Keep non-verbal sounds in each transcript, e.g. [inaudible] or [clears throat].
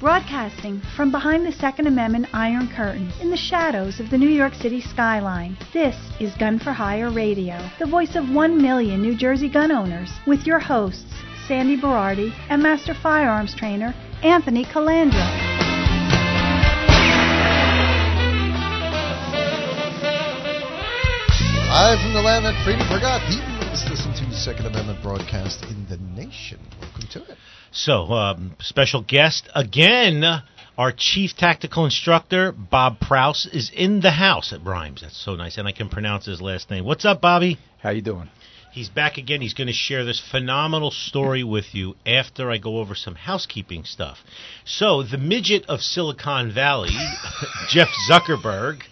Broadcasting from behind the Second Amendment Iron Curtain in the shadows of the New York City skyline, this is Gun for Hire Radio, the voice of one million New Jersey gun owners, with your hosts, Sandy Berardi and Master Firearms Trainer Anthony Calandra. Live from the land that freedom forgot, to Second Amendment broadcast in the nation. Welcome to it. So, um, special guest again. Our chief tactical instructor, Bob Prause, is in the house at Rhymes. That's so nice, and I can pronounce his last name. What's up, Bobby? How you doing? He's back again. He's going to share this phenomenal story with you after I go over some housekeeping stuff. So, the midget of Silicon Valley, [laughs] Jeff Zuckerberg,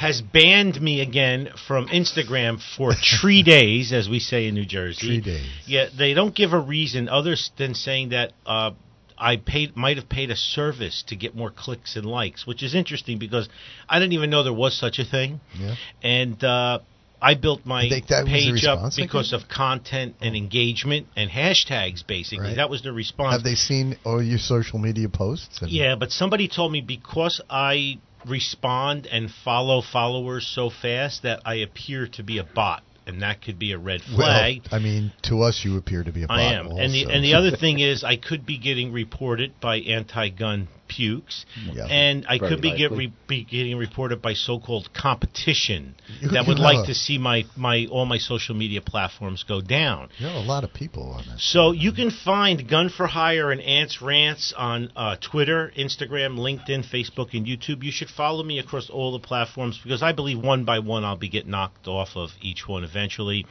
has banned me again from Instagram for three [laughs] days, as we say in New Jersey. Three days. Yeah, they don't give a reason other than saying that uh, I paid might have paid a service to get more clicks and likes, which is interesting because I didn't even know there was such a thing. Yeah. And uh, I built my I page up because of content and engagement and hashtags. Basically, Right. that was the response. Have they seen all your social media posts? Yeah, but somebody told me because I respond and follow followers so fast that I appear to be a bot, and that could be a red Well, flag. I mean, to us, you appear to be a bot. I am, and the and the other [laughs] thing is, I could be getting reported by anti-gun pukes, Yeah. and I could be get re- be getting reported by so-called competition that [laughs] would like to see my my all my social media platforms go down. You know, a lot of people on this. So you can find Gun for Hire and Ants Rants on uh, Twitter, Instagram, LinkedIn, Facebook, and YouTube. You should follow me across all the platforms because I believe one by one I'll be getting knocked off of each one eventually.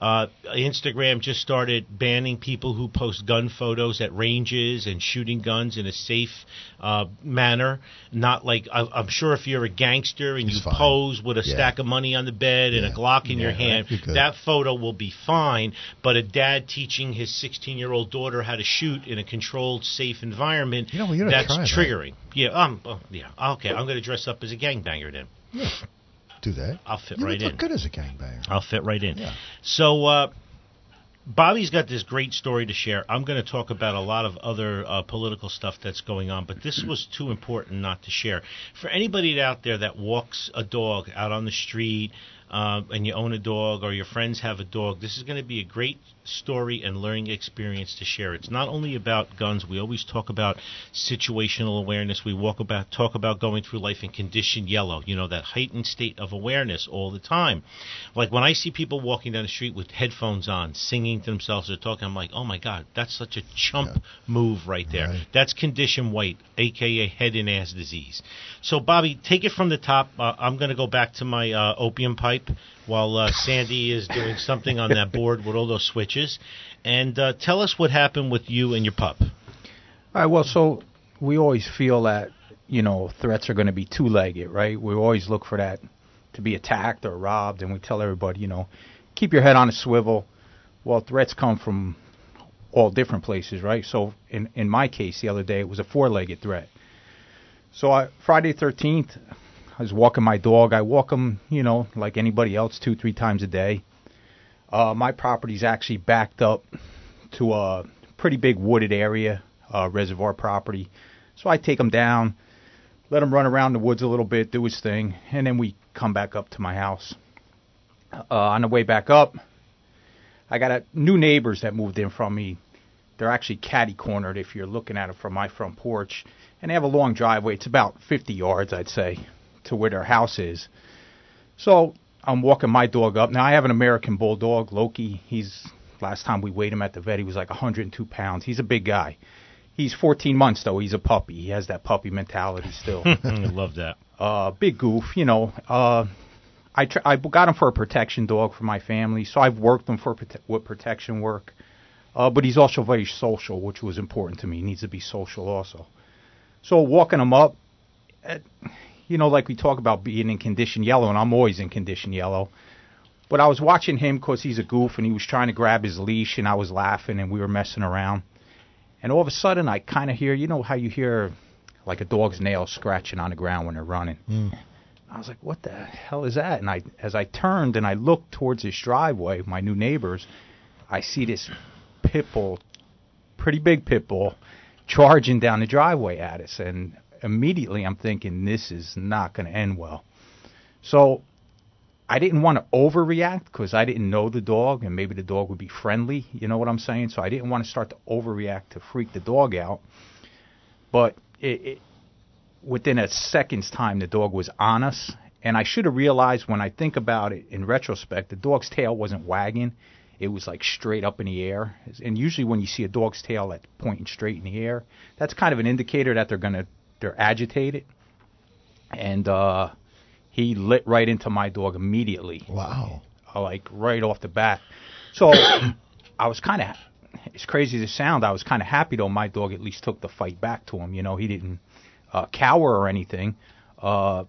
Uh, Instagram just started banning people who post gun photos at ranges and shooting guns in a safe uh, manner. Not like I, I'm sure if you're a gangster and It's you fine. pose with a Yeah. stack of money on the bed and Yeah. a Glock in your hand, that photo will be fine. But a dad teaching his 16 year old daughter how to shoot in a controlled, safe environment, You know, we oughta that's try triggering. Yeah, um, oh, yeah. Okay, I'm going to dress up as a gangbanger then. Do that. I'll fit you right look in. good as a gangbanger. I'll fit right in. Yeah. So, uh, Bobby's got this great story to share. I'm going to talk about a lot of other uh, political stuff that's going on, but this [clears throat] was too important not to share. For anybody out there that walks a dog out on the street, uh, and you own a dog or your friends have a dog, this is going to be a great story and learning experience to share. It's not only about guns. We always talk about situational awareness. We walk about talk about going through life in condition yellow. You know that heightened state of awareness all the time. Like when I see people walking down the street with headphones on, singing to themselves or talking, I'm like, oh my god, that's such a chump Yeah. move right there. Right. That's condition white, aka head and ass disease. So Bobby, take it from the top. Uh, I'm going to go back to my uh, opium pipe while uh, Sandy is doing something on that board with all those switches, and uh, tell us what happened with you and your pup. All right. Well, so we always feel that you know threats are going to be two-legged, right? We always look for that to be attacked or robbed, and we tell everybody, you know, keep your head on a swivel. Well, threats come from all different places, right? So in in my case, the other day it was a four-legged threat. So I, Friday thirteenth, I was walking my dog. I walk him, you know, like anybody else, two three times a day. Uh, my property's actually backed up to a pretty big wooded area, uh, reservoir property. So I take him down, let him run around the woods a little bit, do his thing, and then we come back up to my house. Uh, on the way back up, I got a, new neighbors that moved in from me. They're actually catty cornered if you're looking at it from my front porch, and they have a long driveway. It's about 50 yards, I'd say, to where their house is. So I'm walking my dog up. Now I have an American Bulldog, Loki. He's last time we weighed him at the vet, he was like 102 pounds. He's a big guy. He's 14 months though. He's a puppy. He has that puppy mentality still. [laughs] I love that. uh, big goof, you know. Uh, I tr- I got him for a protection dog for my family, so I've worked him for prote- with protection work. Uh, but he's also very social, which was important to me. He needs to be social also. So walking him up, eh, you know, like we talk about being in condition yellow, and I'm always in condition yellow. But I was watching him because he's a goof and he was trying to grab his leash and I was laughing and we were messing around. And all of a sudden I kind of hear, you know how you hear like a dog's nails scratching on the ground when they're running. Mm. I was like, "What the hell is that?" And I, as I turned and I looked towards this driveway, my new neighbors, I see this pit bull, pretty big pit bull, charging down the driveway at us, and immediately I'm thinking this is not going to end well. So I didn't want to overreact because I didn't know the dog, and maybe the dog would be friendly. You know what I'm saying? So I didn't want to start to overreact to freak the dog out. But it, it within a second's time, the dog was on us. And I should have realized when I think about it in retrospect, the dog's tail wasn't wagging. It was like straight up in the air. And usually when you see a dog's tail that's pointing straight in the air, that's kind of an indicator that they're going to, they're agitated. And, uh, he lit right into my dog immediately. Wow. Uh, like right off the bat. So I was kind of, as crazy as it sounds, I was kind of happy though my dog at least took the fight back to him. You know, he didn't uh, cower or anything. Uh,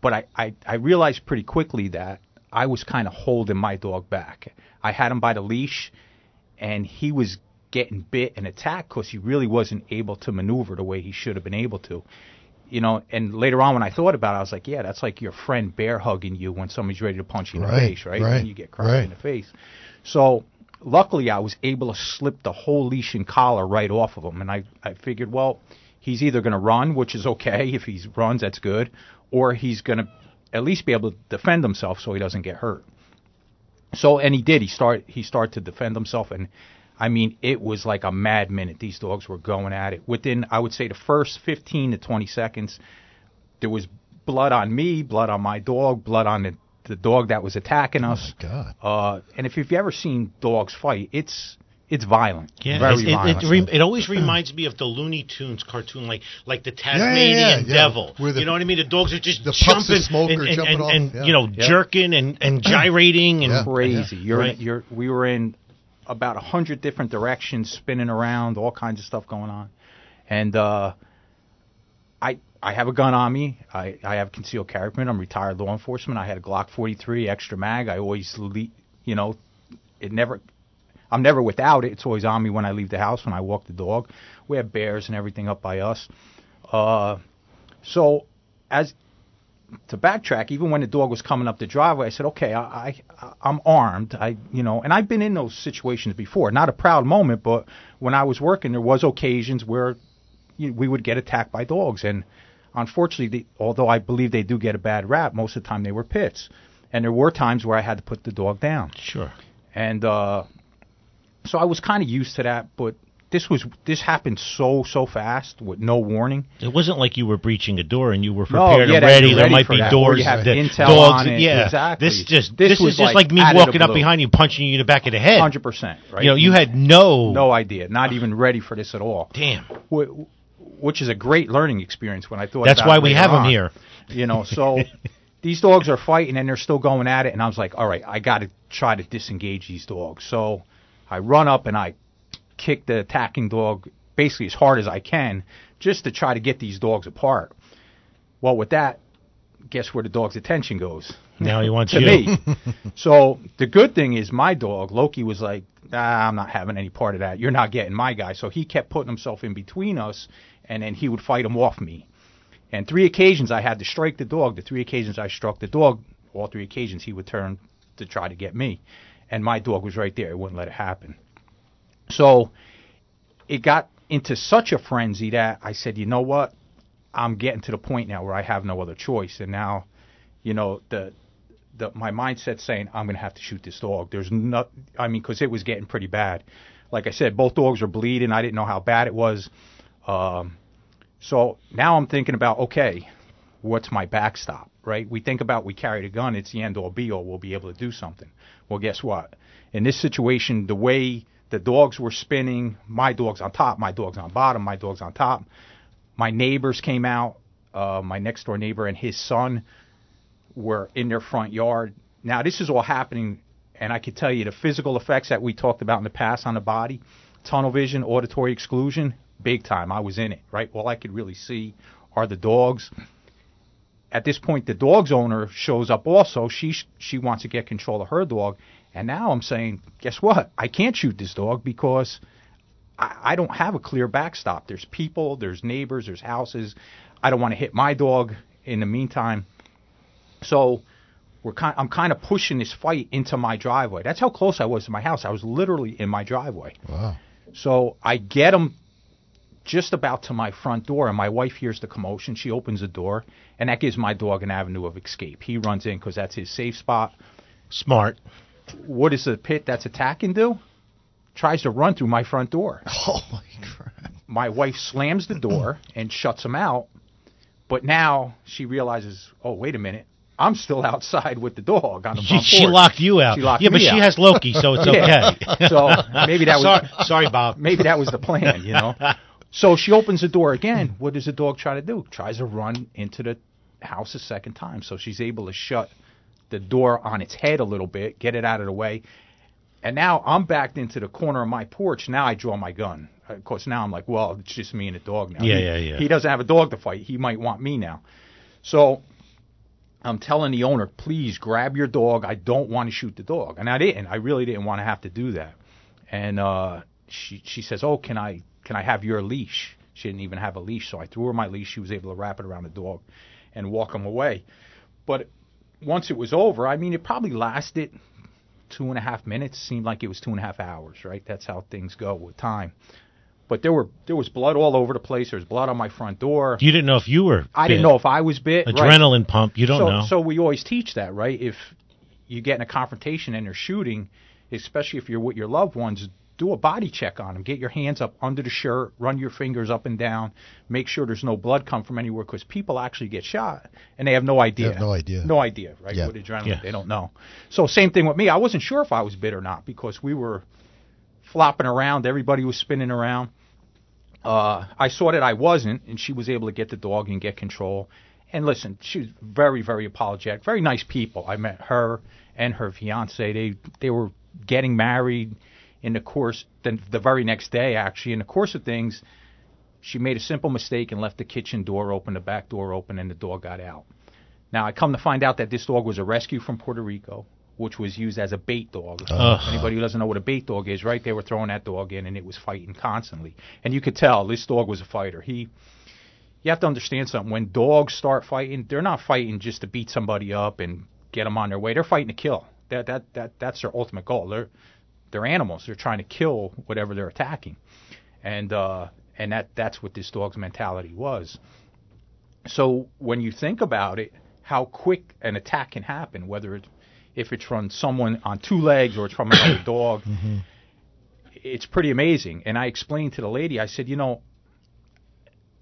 but I, I, I realized pretty quickly that I was kind of holding my dog back. I had him by the leash, and he was getting bit and attacked because he really wasn't able to maneuver the way he should have been able to. You know, and later on when I thought about it, I was like, yeah, that's like your friend bear hugging you when somebody's ready to punch you in Right, the face, right? right, And you get cracked right. in the face. So luckily, I was able to slip the whole leash and collar right off of him, and I I figured, well, he's either going to run, which is okay. If he runs, that's good, or he's going to at least be able to defend himself so he doesn't get hurt. So and he did. He start he started to defend himself, and I mean it was like a mad minute. These dogs were going at it. Within I would say the first 15 to 20 seconds, there was blood on me, blood on my dog, blood on the the dog that was attacking us. Oh God. Uh, and if you've ever seen dogs fight, it's it's violent. Yeah, very it, it, violent. it, re- it always reminds me of the Looney Tunes cartoon, like like the Tasmanian yeah, yeah. Devil. Where the- you know what I mean? The dogs are just the jumping smoke and, and, jumping and, off, and, yeah. you know Yeah. jerking and, and gyrating and Yeah. crazy. You're Right. you're we were in about a hundred different directions, spinning around, all kinds of stuff going on, and uh, I I have a gun on me. I I have concealed carry permit. I'm retired law enforcement. I had a Glock 43 extra mag. I always le- you know it never. I'm never without it. It's always on me when I leave the house when I walk the dog. We have bears and everything up by us. Uh, so as to backtrack, even when the dog was coming up the driveway, I said, "Okay, I, I I'm armed. I you know, and I've been in those situations before. Not a proud moment, but when I was working, there was occasions where you, we would get attacked by dogs, and unfortunately, the, although I believe they do get a bad rap, most of the time they were pits, and there were times where I had to put the dog down, sure. and uh, so I was kind of used to that, but. This was this happened so so fast with no warning. It wasn't like you were breaching a door and you were No, prepared yeah, and ready. There ready might be that, doors, you have that intel dogs. on. Yeah, Exactly. this just This this, was is just like like me out of the walking up behind you, punching you in the back of the head. Hundred percent, right? You know, you had no no idea, not even ready for this at all. damn. Which is a great learning experience when I thought. That's why we have them here. You know, so [laughs] these dogs are fighting and they're still going at it, and I was like, all right, I got to try to disengage these dogs. So I run up and I kick the attacking dog basically as hard as I can, just to try to get these dogs apart. Well, with that, guess where the dog's attention goes? Now he wants [laughs] to you. me. so the good thing is my dog Loki was like, ah, I'm not having any part of that. You're not getting my guy. So he kept putting himself in between us, and then he would fight him off me. And three occasions I had to strike the dog. The three occasions I struck the dog, all three occasions he would turn to try to get me, and my dog was right there. He wouldn't let it happen. So it got into such a frenzy that I said, you know what? I'm getting to the point now where I have no other choice, and now, you know, the the my mindset saying I'm going to have to shoot this dog. There's not, I mean, because it was getting pretty bad. Like I said, both dogs were bleeding. I didn't know how bad it was. Um, so now I'm thinking about okay, what's my backstop? Right? We think about we carried a gun. It's the end all be all. We'll be able to do something. Well, guess what? In this situation, the way the dogs were spinning, my dog's on top, my dog's on bottom, my dog's on top. My neighbors came out. Uh, my next door neighbor and his son were in their front yard. Now, this is all happening, and I could tell you the physical effects that we talked about in the past on the body tunnel vision, auditory exclusion, big time. I was in it, right? All I could really see are the dogs. at this point, the dog's owner shows up also. She she wants to get control of her dog, and now I'm saying, guess what? I can't shoot this dog because I, I don't have a clear backstop. There's people, there's neighbors, there's houses. I don't want to hit my dog in the meantime. So we're kind, I'm kind of pushing this fight into my driveway. That's how close I was to my house. I was literally in my driveway. Wow. So I get him just about to my front door, and my wife hears the commotion. She opens the door, and that gives my dog an avenue of escape. He runs in because that's his safe spot. Smart. What does the pit that's attacking do? Tries to run through my front door. [laughs] Oh my crap. My wife slams the door and shuts him out. But now she realizes, oh wait a minute, I'm still outside with the dog on the She, she porch. locked you out. She locked yeah, but me she out. has Loki, so it's [laughs] Yeah. okay. [laughs] So maybe that was sorry, sorry, Bob. maybe that was the plan, you know. So she opens the door again. What does the dog try to do? Tries to run into the house a second time. So she's able to shut the door on its head a little bit, get it out of the way. And now I'm backed into the corner of my porch. Now I draw my gun. Of course, now I'm like, well, it's just me and the dog now. Yeah, He- yeah, yeah. He doesn't have a dog to fight. He might want me now. So I'm telling the owner, please grab your dog. I don't want to shoot the dog. And I didn't. I really didn't want to have to do that. And uh, she she says, oh, can I can I have your leash? She didn't even have a leash, so I threw her my leash. She was able to wrap it around the dog and walk him away. But once it was over, I mean, it probably lasted two and a half minutes. Seemed like it was two and a half hours, right? That's how things go with time. But there were there was blood all over the place. There was blood on my front door. You didn't know if you were. I didn't know if I was bit. right. Adrenaline pump. You don't so, know. So we always teach that, right? If you get in a confrontation and they're shooting, especially if you're with your loved ones, do a body check on them. Get your hands up under the shirt, run your fingers up and down, make sure there's no blood come from anywhere because people actually get shot and they have no idea. have no idea. No idea, right? Yeah. With adrenaline, Yeah. they don't know. So same thing with me. I wasn't sure if I was bit or not because we were flopping around. Everybody was spinning around. Uh, I saw that I wasn't, and she was able to get the dog and get control. And listen, she was very, very apologetic. Very nice people. I met her and her fiance. They they were getting married in the course then the very next day. Actually, in the course of things, she made a simple mistake and left the kitchen door open, the back door open, and the dog got out. Now I come to find out that this dog was a rescue from Puerto Rico, which was used as a bait dog. Ugh. Anybody who doesn't know what a bait dog is, right? They were throwing that dog in, and it was fighting constantly. And you could tell this dog was a fighter. He, you have to understand something. When dogs start fighting, they're not fighting just to beat somebody up and get them on their way. They're fighting to kill. That that that that's their ultimate goal. They're they're animals. They're trying to kill whatever they're attacking, and uh, and that that's what this dog's mentality was. So when you think about it, how quick an attack can happen, whether it's if it's from someone on two legs or it's from another [coughs] dog, it's pretty amazing. And I explained to the lady, I said, you know,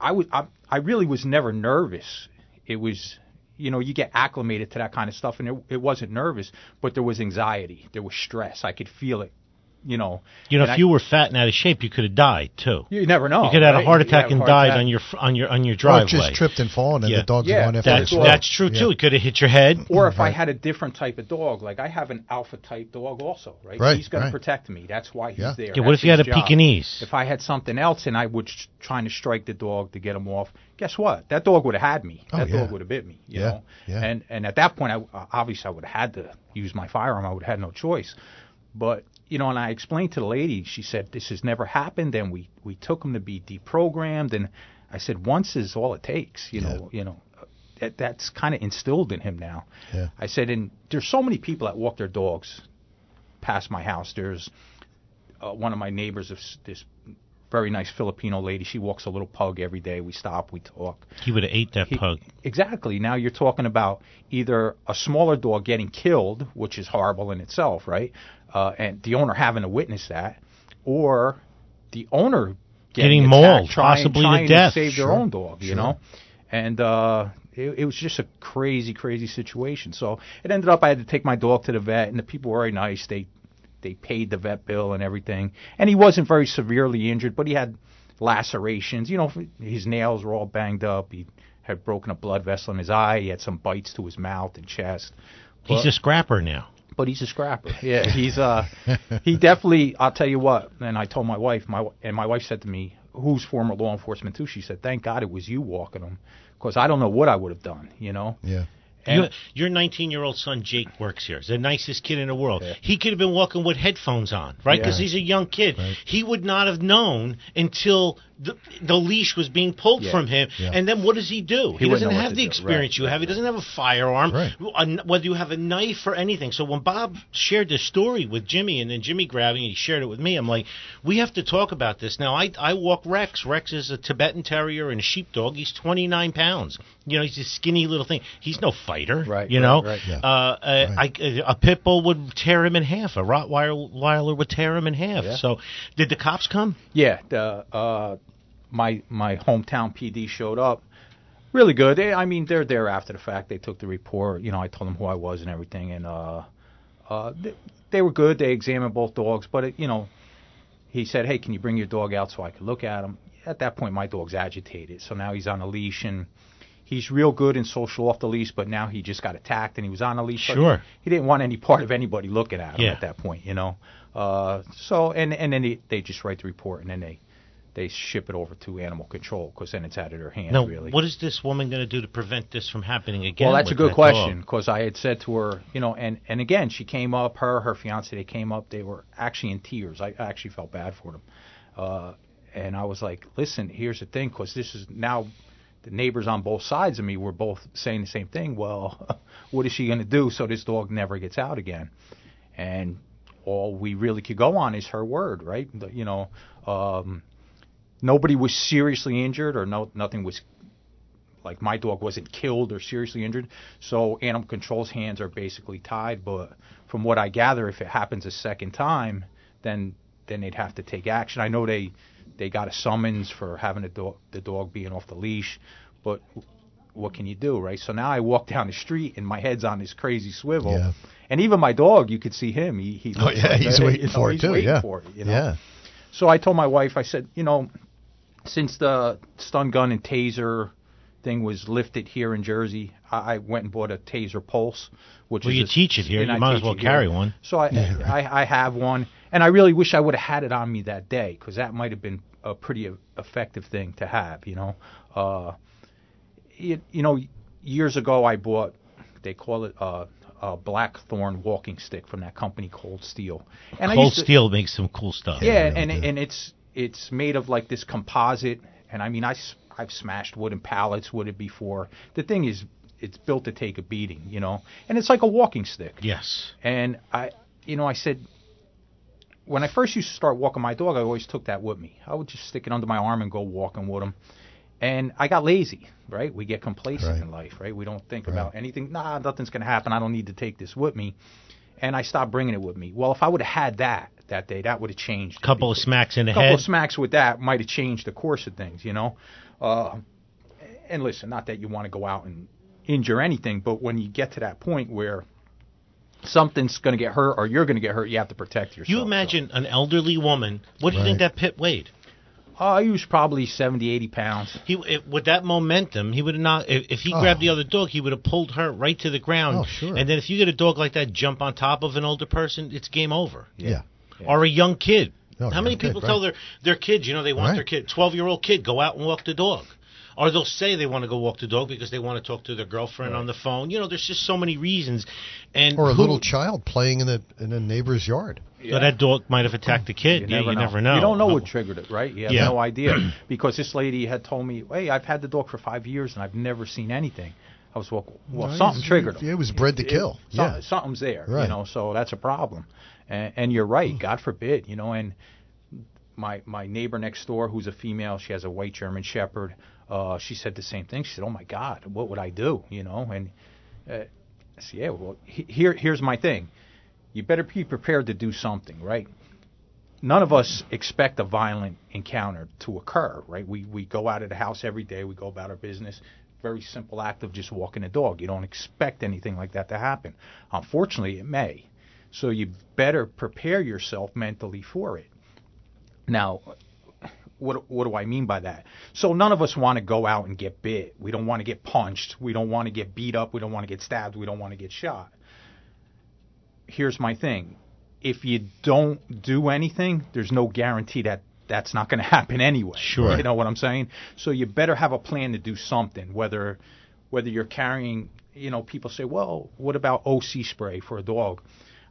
I was I, I really was never nervous. It was you know, you get acclimated to that kind of stuff and it, it wasn't nervous, but there was anxiety, there was stress. I could feel it, you know. you know, if I- you were fat and out of shape, you could have died too. you never know. you could have had a heart attack and heart died attack. on your on your on your driveway. Or just tripped and fallen, and Yeah. the dog's Yeah, going after That's it. Well, that's true Yeah. too. It could have hit your head. Or if I had a different type of dog, like I have an alpha type dog also, right? Right, He's going right. to protect me. That's why he's Yeah. there. Yeah, what That's if you had a his job. Pekingese? If I had something else and I was trying to strike the dog to get him off, guess what? That dog would have had me. Oh, that yeah. dog would have bit me. You Yeah, know. yeah. And and at that point, I uh, obviously I would have had to use my firearm. I would have had no choice. But you know, and I explained to the lady. She said this has never happened, and we we took him to be deprogrammed. And I said once is all it takes. You know. You know. That, that's kind of instilled in him now. Yeah. I said, and there's so many people that walk their dogs past my house. There's uh, one of my neighbors, of this very nice Filipino lady. She walks a little pug every day. We stop, we talk. He would have ate that He- pug. Exactly. Now you're talking about either a smaller dog getting killed, which is horrible in itself, right? Uh, and the owner having to witness that, or the owner Getting attacked, mauled, trying, possibly to trying death. save their own dog, you sure. know. And uh, it, it was just a crazy, crazy situation. So it ended up I had to take my dog to the vet, and the people were very nice. They they paid the vet bill and everything. And he wasn't very severely injured, but he had lacerations. You know, his nails were all banged up. He had broken a blood vessel in his eye. He had some bites to his mouth and chest. He's a scrapper now. But he's a scrapper. [laughs] Yeah, he's uh, he [laughs] definitely. I'll tell you what. And I told my wife, my and my wife said to me, who's former law enforcement too. She said, "Thank God it was you walking them, because I don't know what I would have done." You know. Yeah. You, your 19 year old son Jake works here. He's the nicest kid in the world. He could have been walking with headphones on, right? Because Yeah. he's a young kid. Right. He would not have known until the, the leash was being pulled Yeah. from him. Yeah. And then what does he do? He, wouldn't doesn't have the experience Right, you have. He doesn't have a firearm. Right. Whether you have a knife or anything. So when Bob shared this story with Jimmy, and then Jimmy grabbed it and he shared it with me, I'm like, we have to talk about this. Now I I walk Rex. Rex is a Tibetan Terrier and a sheepdog. He's 29 pounds. You know, he's a skinny little thing. He's no fighter. Right, You know. right. Yeah. Uh, uh, I, a pit bull would tear him in half. A Rottweiler would tear him in half. So, did the cops come? Yeah, the uh, my my hometown PD showed up. Really good. They, I mean, they're there after the fact. They took the report. You know, I told them who I was and everything, and uh, uh, they, they were good. They examined both dogs, but it, you know, he said, "Hey, can you bring your dog out so I could look at him?" At that point, my dog's agitated, so now he's on a leash and. He's real good and social off the leash, but now he just got attacked and he was on a leash. Sure. He didn't want any part of anybody looking at him Yeah. at that point, you know. Uh, so and and then they, they just write the report and then they they ship it over to animal control because then it's out of their hands. No. really. What is this woman going to do to prevent this from happening again? well, that's a good that question because I had said to her, you know, and and again she came up, her her fiance, they came up, they were actually in tears. I actually felt bad for them, uh, and I was like, listen, here's the thing, because this is now. The neighbors on both sides of me were both saying the same thing. Well, [laughs] what is she going to do so this dog never gets out again? And all we really could go on is her word, right? You know, um, nobody was seriously injured or no nothing was like my dog wasn't killed or seriously injured. So animal control's hands are basically tied. But from what I gather, if it happens a second time, then then they'd have to take action. I know they they got a summons for having the dog the dog being off the leash, but what can you do, right? So now I walk down the street and my head's on this crazy swivel. Yeah. And even my dog, you could see him. He, he Oh yeah, like he's that. waiting You know, for it he's too. waiting yeah. for it, you know? Yeah. So I told my wife, I said, you know, since the stun gun and taser thing was lifted here in Jersey, I, I went and bought a taser pulse, which Well, is you a- teach it here. You I might as well it here. carry one. So I, I I have one, and I really wish I would have had it on me that day because that might have been a pretty effective thing to have. You know, uh, it, you know, years ago I bought they call it uh, a blackthorn walking stick from that company Cold Steel, and I Cold to, Steel makes some cool stuff. yeah, really and and it's it's made of like this composite, and I mean I I've smashed wooden pallets with it before. The thing is, it's built to take a beating, you know, and it's like a walking stick. Yes. And I, you know, I said when I first used to start walking my dog, I always took that with me. I would just stick it under my arm and go walking with him. And I got lazy, right? We get complacent Right. in life, right? We don't think Right. about anything. Nah, nothing's going to happen. I don't need to take this with me. And I stopped bringing it with me. Well, if I would have had that that day, that would have changed. A Couple of smacks in the couple head. of smacks with that might have changed the course of things, you know. Uh, and listen, not that you want to go out and injure anything, but when you get to that point where something's going to get hurt or you're going to get hurt, you have to protect yourself. you imagine an elderly woman. What do you think that pit weighed? Uh, I use probably 70, 80 pounds. He it, with that momentum, he would have not. If, if he Oh. grabbed the other dog, he would have pulled her right to the ground. Oh, sure. And then if you get a dog like that jump on top of an older person, it's game over. Yeah. Or a young kid. Oh, How many young kid, people tell right. their their kids, you know, they want Right. their kid, twelve year old kid, go out and walk the dog. Or they'll say they want to go walk the dog because they want to talk to their girlfriend on the phone. You know, there's just so many reasons. And Or a who- little child playing in a in a neighbor's yard. So that dog might have attacked the kid. yeah, you never know. You don't know what triggered it, right? You have Yeah. no idea. [clears throat] because this lady had told me, hey, I've had the dog for five years and I've never seen anything. I was well, well Well, something he's- triggered him. It was bred to kill. Some- yeah. something's there, Right. you know. So that's a problem, and, and you're right. God forbid, you know. And my my neighbor next door, who's a female, she has a white German Shepherd. Uh, she said the same thing. She said, "Oh my God, what would I do?" You know. And uh, I said, "Yeah, well, he, here here's my thing. You better be prepared to do something, right?" None of us expect a violent encounter to occur, right? We we go out of the house every day. We go about our business very simple act of just walking a dog. You don't expect anything like that to happen. Unfortunately, it may. So you better prepare yourself mentally for it. Now, what what do I mean by that? So none of us want to go out and get bit. We don't want to get punched. We don't want to get beat up. We don't want to get stabbed. We don't want to get shot. Here's my thing. If you don't do anything, there's no guarantee that that's not going [laughs] to happen anyway. Sure. You know what I'm saying? So you better have a plan to do something. Whether whether you're carrying, you know, people say, well, what about OC spray for a dog?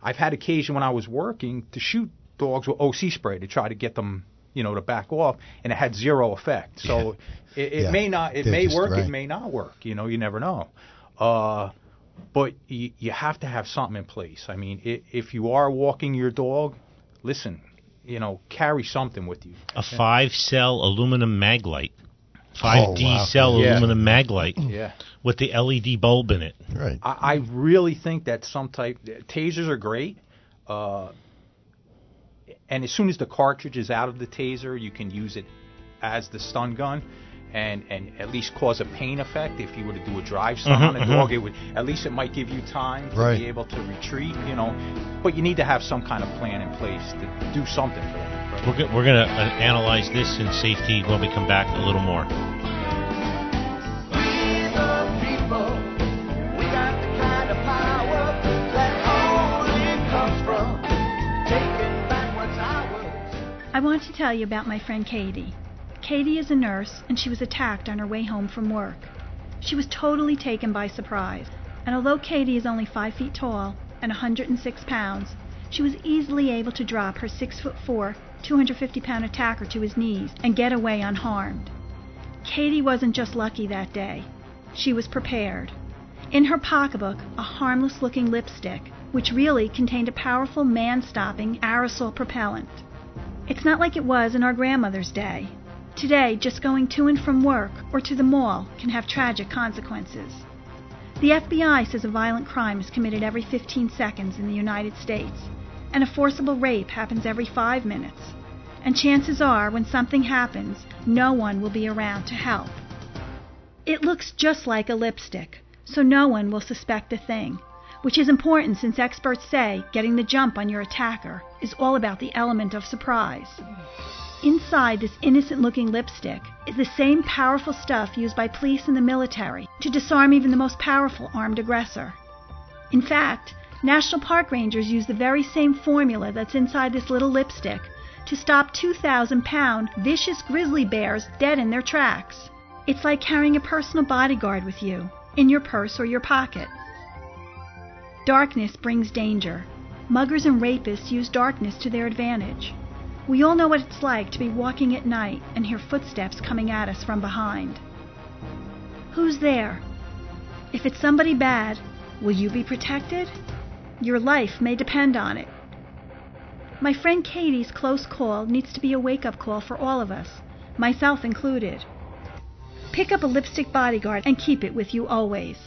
I've had occasion when I was working to shoot dogs with OC spray to try to get them, you know, to back off, and it had zero effect. So it, it Yeah. may not, it They're may work, right. it may not work. You know, you never know. Uh, but you, you have to have something in place. I mean, i if you are walking your dog, listen, you know, carry something with you. A five cell aluminum mag light. 5D Oh, wow. cell Yeah. aluminum mag light Yeah. with the LED bulb in it. Right. I, I really think that some type tasers are great. Uh, and as soon as the cartridge is out of the taser, you can use it as the stun gun, and and at least cause a pain effect. If you were to do a drive stun Mhm, on a mhm. dog, it would at least it might give you time to Right. be able to retreat. You know, but you need to have some kind of plan in place to do something for them. We're, go- we're going to uh, analyze this in safety when we come back a little more. I want to tell you about my friend Katie. Katie is a nurse, and she was attacked on her way home from work. She was totally taken by surprise, and although Katie is only 5 feet tall and 106 pounds, she was easily able to drop her 6 foot 4, 250 pound attacker to his knees and get away unharmed. Katie wasn't just lucky that day, she was prepared. In her pocketbook, a harmless looking lipstick, which really contained a powerful man stopping aerosol propellant. It's not like it was in our grandmother's day. Today, just going to and from work or to the mall can have tragic consequences. The FBI says a violent crime is committed every 15 seconds in the United States, and a forcible rape happens every five minutes. And chances are, when something happens, no one will be around to help. It looks just like a lipstick, so no one will suspect a thing, which is important since experts say getting the jump on your attacker is all about the element of surprise. Inside this innocent looking lipstick is the same powerful stuff used by police and the military to disarm even the most powerful armed aggressor. In fact, National Park Rangers use the very same formula that's inside this little lipstick to stop 2,000 pound vicious grizzly bears dead in their tracks. It's like carrying a personal bodyguard with you, in your purse or your pocket. Darkness brings danger. Muggers and rapists use darkness to their advantage. We all know what it's like to be walking at night and hear footsteps coming at us from behind. Who's there? If it's somebody bad, will you be protected? Your life may depend on it. My friend Katie's close call needs to be a wake up call for all of us, myself included. Pick up a lipstick bodyguard and keep it with you always.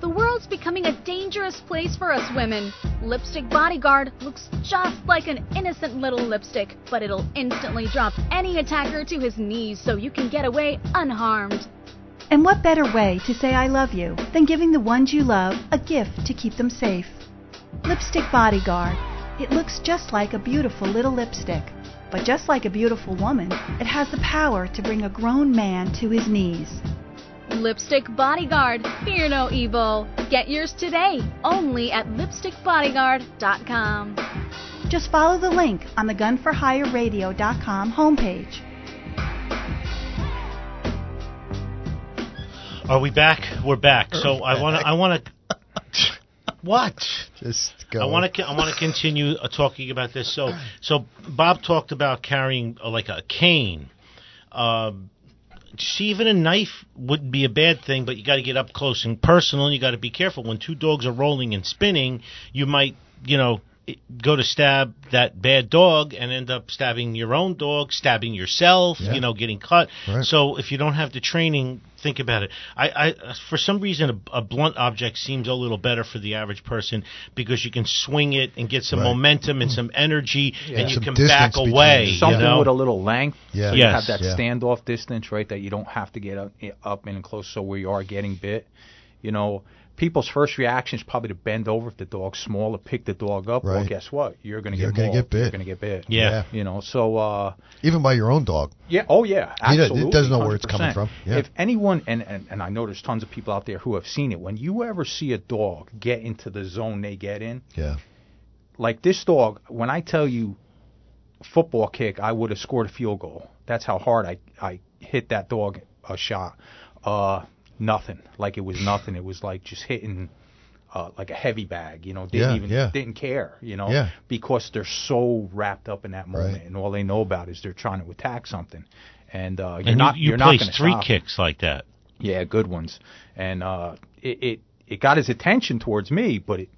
The world's becoming a dangerous place for us women. Lipstick Bodyguard looks just like an innocent little lipstick, but it'll instantly drop any attacker to his knees so you can get away unharmed. And what better way to say I love you than giving the ones you love a gift to keep them safe? Lipstick Bodyguard. It looks just like a beautiful little lipstick. But just like a beautiful woman, it has the power to bring a grown man to his knees. Lipstick Bodyguard, fear no evil. Get yours today, only at lipstickbodyguard.com. Just follow the link on the gunforhireradio.com homepage. Are we back? We're back. So I want to. I want to. What? Just go. I want to. I want to continue uh, talking about this. So, so Bob talked about carrying uh, like a cane. Um, see, even a knife wouldn't be a bad thing, but you got to get up close and personal, and you got to be careful. When two dogs are rolling and spinning, you might, you know, go to stab that bad dog and end up stabbing your own dog, stabbing yourself, Yeah. you know, getting cut. Right. So if you don't have the training, think about it. I, I for some reason, a, a blunt object seems a little better for the average person because you can swing it and get some Right. momentum and some energy, and you Some can back away. you. You Something know? with a little length. Yeah. So you Yes. have that Yeah. standoff distance, right? That you don't have to get up, up and close. So where you are getting bit, You know, people's first reaction is probably to bend over if the dog's small or pick the dog up. Well, guess what? You're going to get gonna mauled. get bit. You're going to get bit. Yeah. Yeah. You know, so uh, Even by your own dog. yeah. Oh, yeah. He does- it doesn't know where it's coming from. Yeah. If anyone, and, and and I know there's tons of people out there who have seen it. When you ever see a dog get into the zone they get in, Yeah. like this dog, when I tell you football kick, I would have scored a field goal. That's how hard I I hit that dog a shot. Uh, nothing. Like it was nothing. It was like just hitting. Uh, like a heavy bag, you know, didn't Yeah, even yeah. didn't care, you know, Yeah. because they're so wrapped up in that moment, Right. and all they know about is they're trying to attack something, and uh, you're and not you, you you're not placed going to three stop. kicks like that. Yeah, good ones. And uh, it, it it got his attention towards me, but it,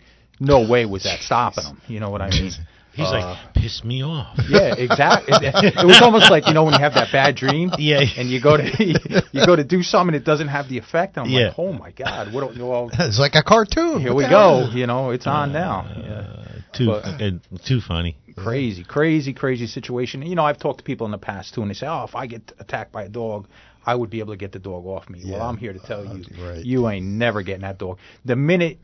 no way was that stopping him. You know what I mean? [laughs] He's Uh, like, piss me off. yeah, exactly. It, it was almost like you know when you have that bad dream, [laughs] Yeah. and you go to [laughs] you go to do something, it doesn't have the effect. And I'm Yeah. like, oh my god, what? Do, well, [laughs] It's like a cartoon. here we go. You know, it's on now. Yeah. Too But- uh, too funny. Crazy, crazy, crazy situation. You know, I've talked to people in the past too, and they say, "Oh, if I get attacked by a dog, I would be able to get the dog off me." Well, I'm here to tell you, Right. you ain't never getting that dog. The minute,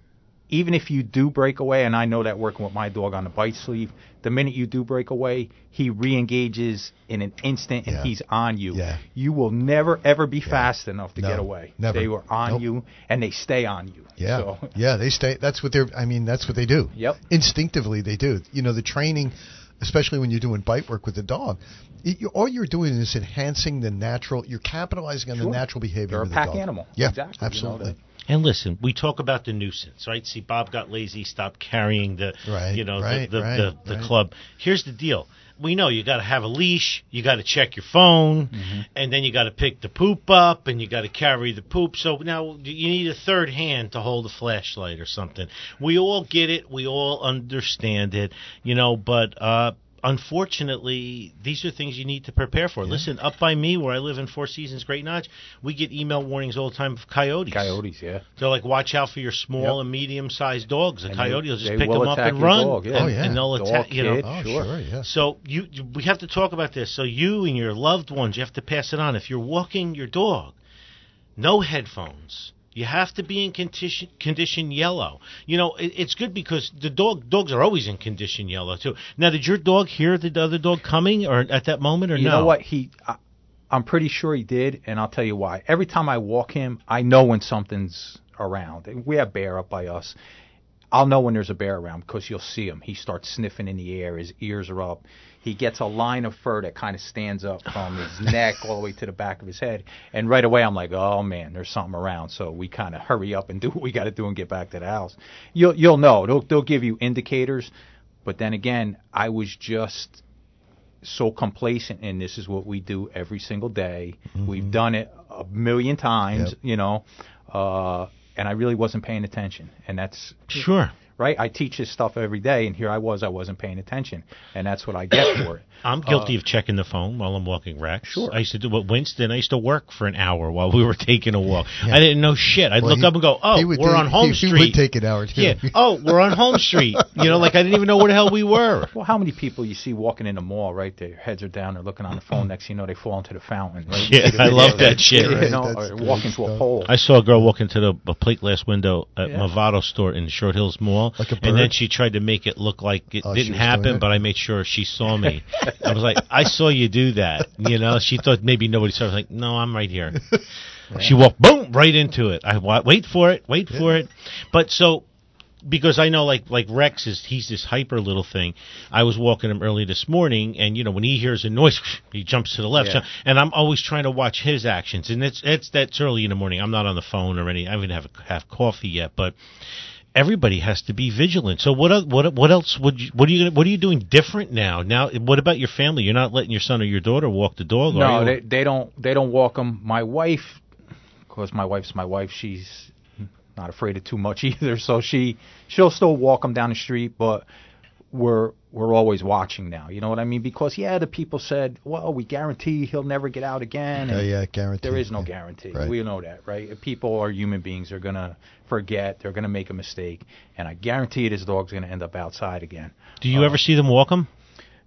even if you do break away, and I know that working with my dog on the bite sleeve, the minute you do break away, he re-engages in an instant, and Yeah. he's on you. Yeah. You will never ever be fast enough to No, get away. never. They were on Nope. you, and they stay on you. Yeah, So, [laughs] yeah, they stay. That's what they're. I mean, that's what they do. Yep. Instinctively, they do. You know, the training, especially when you're doing bite work with the dog, it, you, all you're doing is enhancing the natural. You're capitalizing on the natural behavior They're a of the pack dog. animal. Yeah, Exactly, you know, absolutely. And listen, we talk about the nuisance, right? See, Bob got lazy, stopped carrying the, Right, you know, right, the the, right, the, the club. Here's the deal: we know you got to have a leash, you got to check your phone, Mm-hmm. and then you got to pick the poop up, and you got to carry the poop. So now you need a third hand to hold a flashlight or something. We all get it, we all understand it, you know, but. uh Unfortunately, these are things you need to prepare for. Listen, up by me, where I live in Four Seasons, Great Notch, we get email warnings all the time of coyotes. Coyotes, yeah. They're like, watch out for your small Yep. and medium sized dogs. A And coyote they- will just pick will them up attack and your run. dog, yeah. Oh, and, yeah. and they'll Dog, attack. You know. Oh, Sure. sure, yeah. So you, you- we have to talk about this. So you and your loved ones, you have to pass it on. If you're walking your dog, no headphones. You have to be in condition condition yellow. You know, it, it's good because the dog dogs are always in condition yellow too. Now, did your dog hear the other dog coming, or at that moment, or not? You no? know what? He, I, I'm pretty sure he did, and I'll tell you why. Every time I walk him, I know when something's around. We have bear up by us. I'll know when there's a bear around because you'll see him. He starts sniffing in the air. His ears are up. He gets a line of fur that kind of stands up from his [laughs] neck all the way to the back of his head. And right away, I'm like, oh man, there's something around. So we kind of hurry up and do what we got to do and get back to the house. You'll you'll know. They'll they'll give you indicators. But then again, I was just so complacent and this is what we do every single day. We've done it a million times, Yep. you know. Uh and I really wasn't paying attention. And that's Sure. right. I teach this stuff every day and here I was I wasn't paying attention. And that's what I get for it. [coughs] I'm guilty of checking the phone while I'm walking Rex. Uh, Sure. I used to do what Winston. I used to work for an hour while we were [laughs] taking a walk. I didn't know shit. I'd Well, look he- up and go, "Oh, we're do- on Home he- Street." He would take an hour too. yeah. Oh, we're on Home [laughs] Street. You know, like I didn't even know where the hell we were. [laughs] Well, how many people you see walking in the mall, right? Their heads are down, they're looking on the phone. Next, thing you know, they fall into the fountain. Right? Yeah, I love that shit. You Right, know, that's or good walk into a stuff. pole. I saw a girl walk into the a plate glass window at Yeah. Movado store in Short Hills Mall, Like a and then bird? she tried to make it look like it Oh, she didn't was doing happen, it? but I made sure she saw me. I was like, "I saw you do that." You know, she thought maybe nobody saw. I was like, "No, I'm right here." [laughs] She walked boom right into it. I wa- wait for it, wait for it. But so because I know like like Rex is he's this hyper little thing. I was walking him early this morning, and you know when he hears a noise, [laughs] he jumps to the left, Yeah. and I'm always trying to watch his actions. And it's it's that's early in the morning. I'm not on the phone or any. I haven't have have coffee yet, but. Everybody has to be vigilant. So what? What? What else would you? What are you? What are you doing different now? Now, what about your family? You're not letting your son or your daughter walk the dog, No, they they don't they don't walk them. My wife, because my wife's my wife, she's not afraid of too much [laughs] either. So she she'll still walk them down the street, but we're we're always watching now. You know what I mean? Because yeah, the people said, well, we guarantee he'll never get out again. Yeah, yeah, guarantee. There is no yeah. guarantee. Right. We know that, right? People are human beings. They're gonna forget. They're gonna make a mistake, and I guarantee this dog's gonna end up outside again. Do you ever uh, see them walk them?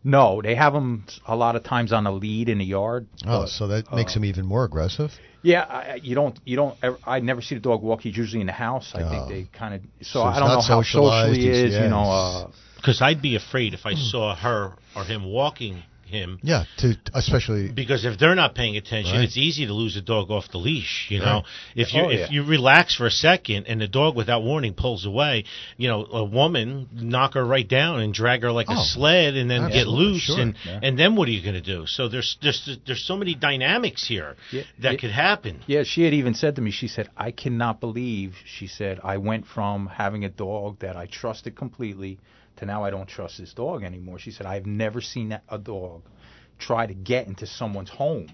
No, they have them a lot of times on a lead in the yard. Oh, but, so that makes uh, him even more aggressive. Yeah, I, you don't, you don't. Ever, I never see the dog walk. He's usually in the house. I Oh. think they kind of. So So, I don't know how socialized, social he is. yeah, you know, he's- uh, Because I'd be afraid if I saw her or him walking him. Yeah, to especially Because if they're not paying attention, Right. it's easy to lose a dog off the leash. You Right. know, if you Oh, if yeah. you relax for a second and the dog without warning pulls away, you know, a woman knock her right down and drag her like Oh, a sled and then get loose sure. and Yeah. and then what are you going to do? So there's there's there's so many dynamics here Yeah, that yeah. could happen. Yeah, she had even said to me, she said, I cannot believe, she said, I went from having a dog that I trusted completely to now I don't trust this dog anymore. She said, I've never seen that, a dog try to get into someone's home.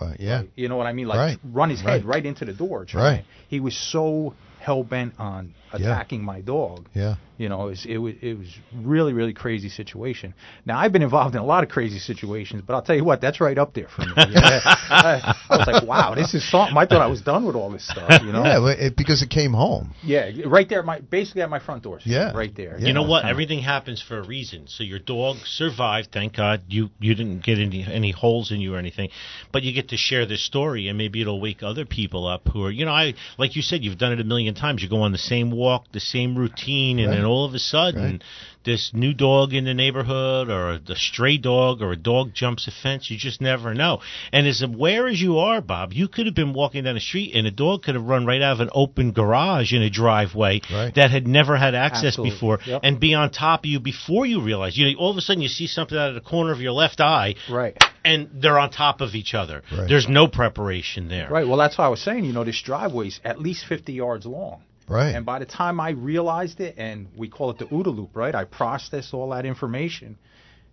Right, yeah. You know what I mean? Like Right, run his head right. right into the door. trying Right. He was so hell bent on attacking my dog. Yeah. You know, it was, it was it was really really crazy situation. Now I've been involved in a lot of crazy situations, but I'll tell you what, that's right up there for me. [laughs] Yeah. I, I was like, wow, this is something. I thought I was done with all this stuff. You know? Yeah, it, because it came home. Yeah, right there, my basically at my front door. Yeah. right there. Yeah. You know what? Everything happens for a reason. So your dog survived. Thank God you you didn't get any any holes in you or anything. But you get to share this story, and maybe it'll wake other people up who are you know I like you said you've done it a million times. You go on the same walk, the same routine, and Right. then all of a sudden. Right. This new dog in the neighborhood, or a stray dog, or a dog jumps a fence. You just never know. And as aware as you are, Bob, you could have been walking down the street, and a dog could have run right out of an open garage in a driveway Right. that had never had access Absolutely. before, Yep. and be on top of you before you realize. You know, all of a sudden you see something out of the corner of your left eye, Right. and they're on top of each other. Right. There's no preparation there. Right. Well, that's why I was saying. You know, this driveway's at least 50 yards long. Right. And by the time I realized it, and we call it the OODA loop, right? I processed all that information.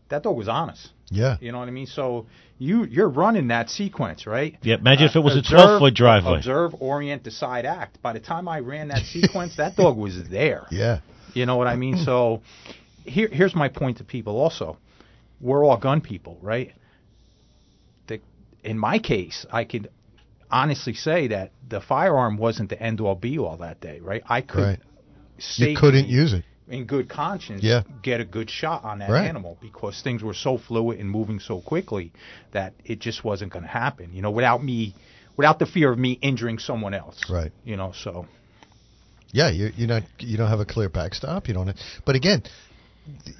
That dog was honest. yeah. You know what I mean? So you you're running that sequence, right? Yeah, imagine if it was a 12 foot driveway. Observe, orient, decide, act. By the time I ran that [laughs] sequence, that dog was there. Yeah. You know what I mean? So here here's my point to people also. We're all gun people, right? The, in my case, I could honestly say that the firearm wasn't the end all be all that day, right? I could right. you couldn't use it. in good conscience Yeah. get a good shot on that Right. animal because things were so fluid and moving so quickly that it just wasn't going to happen. You know, without me, without the fear of me injuring someone else. Right. You know, so Yeah, you you not you don't have a clear backstop. You don't. But again,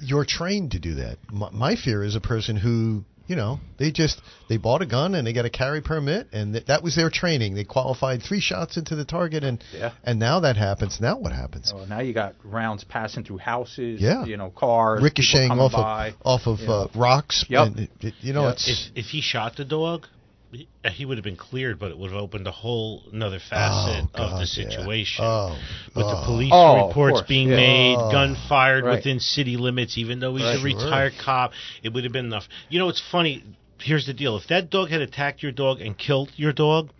you're trained to do that. My, my fear is a person who you know they just they bought a gun and they got a carry permit and th- that was their training. They qualified three shots into the target and Yeah. and now that happens. Now what happens? uh, now you got rounds passing through houses. Yeah. You know, cars Ricocheting off by. of off of you uh, rocks. Yep. and it- it- you know Yep. it's If, if he shot the dog, he, he would have been cleared, but it would have opened a whole another facet Oh, of God, the yeah. situation. Oh, with the oh. police Oh, reports being yeah. made, Oh. gun fired Right. within city limits, even though he's Right. a Sure. retired cop, it would have been enough. You know, it's funny. Here's the deal: if that dog had attacked your dog and killed your dog.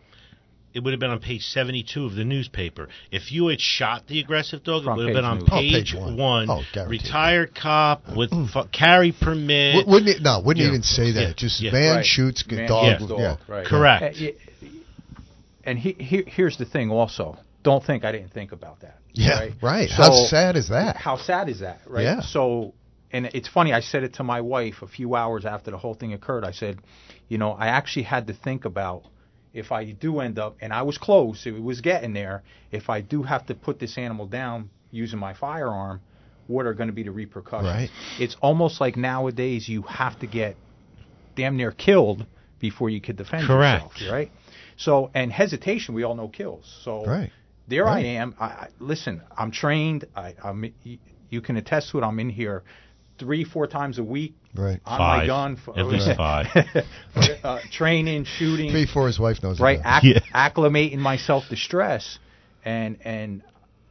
It would have been on page 72 of the newspaper. If you had shot the aggressive dog, Front it would have been on news. Oh, page, page one. one. Oh, retired cop mm. with fu- carry permit. W- wouldn't it? No, wouldn't Yeah. even say that. Yeah. Just Yeah. man Right. shoots g- Man dog. Yeah. dog, right. Correct. And he, he, here's the thing, also. Don't think I didn't think about that. Yeah, right. right. So- How sad is that? How sad is that, right? Yeah. So, and it's funny. I said it to my wife a few hours after the whole thing occurred. I said, you know, I actually had to think about if I do end up, and I was close. It was getting there. If I do have to put this animal down using my firearm, what are going to be the repercussions? Right. It's almost like nowadays you have to get damn near killed before you could defend Correct. yourself, right? So, and hesitation, we all know kills. So, Right. there Right. I am. I, I listen. I'm trained. I, I'm. You can attest to it. I'm in here three, four times a week Right. on Five. my gun. f- At least five. [laughs] uh, training, shooting, Three, four. His wife knows. right? Acc- Yeah. Acclimating myself to stress, and and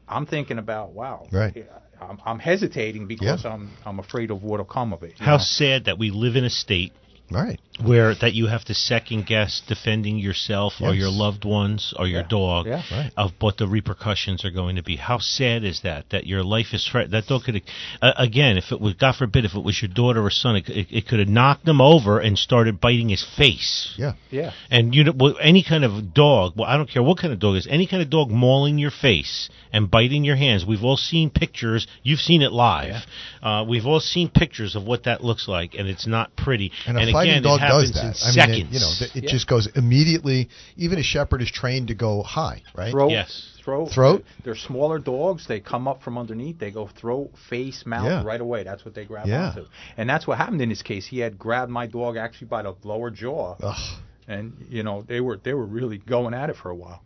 I'm thinking about wow. Right. I'm, I'm hesitating because Yeah. I'm I'm afraid of what'll come of it. How know? sad that we live in a state Right. Where that you have to second guess defending yourself or your loved ones or your Yeah. dog Yeah. Right. of what the repercussions are going to be. How sad is that? That your life is threatened. That dog could, uh, again, if it was, God forbid, if it was your daughter or son, it, it, it could have knocked him over and started biting his face. Yeah. Yeah. And you know, well, any kind of dog, well, I don't care what kind of dog it is, any kind of dog mauling your face and biting your hands. We've all seen pictures. You've seen it live. Uh, we've all seen pictures of what that looks like, and it's not pretty. And a fighting again, dog it does that. in I seconds. mean, it, you know, it Yeah. just goes immediately. Even a shepherd is trained to go high, right? Throat. Yes. Throat. Throat? They're smaller dogs. They come up from underneath. They go throat, face, mouth Yeah. right away. That's what they grab Yeah. onto. And that's what happened in this case. He had grabbed my dog actually by the lower jaw, Ugh. and you know they were they were really going at it for a while.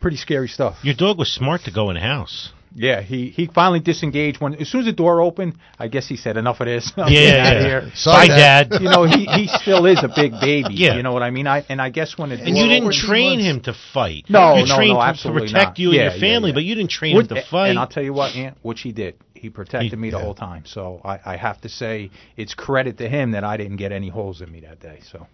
Pretty scary stuff. Your dog was smart to go in the house. Yeah, he he finally disengaged when as soon as the door opened. I guess he said enough of this. [laughs] I'm Yeah, yeah, here. Sorry, Dad. [laughs] You know, he he still is a big baby. Yeah. You know what I mean? I and I guess when it And you didn't 14 train him to fight. No, you no, trained no, him to absolutely protect not. you and Yeah, your family, yeah. but you didn't train Would- him to fight. And I'll tell you what, Aunt, which he did. He protected He- me the yeah. whole time. So I, I have to say it's credit to him that I didn't get any holes in me that day. So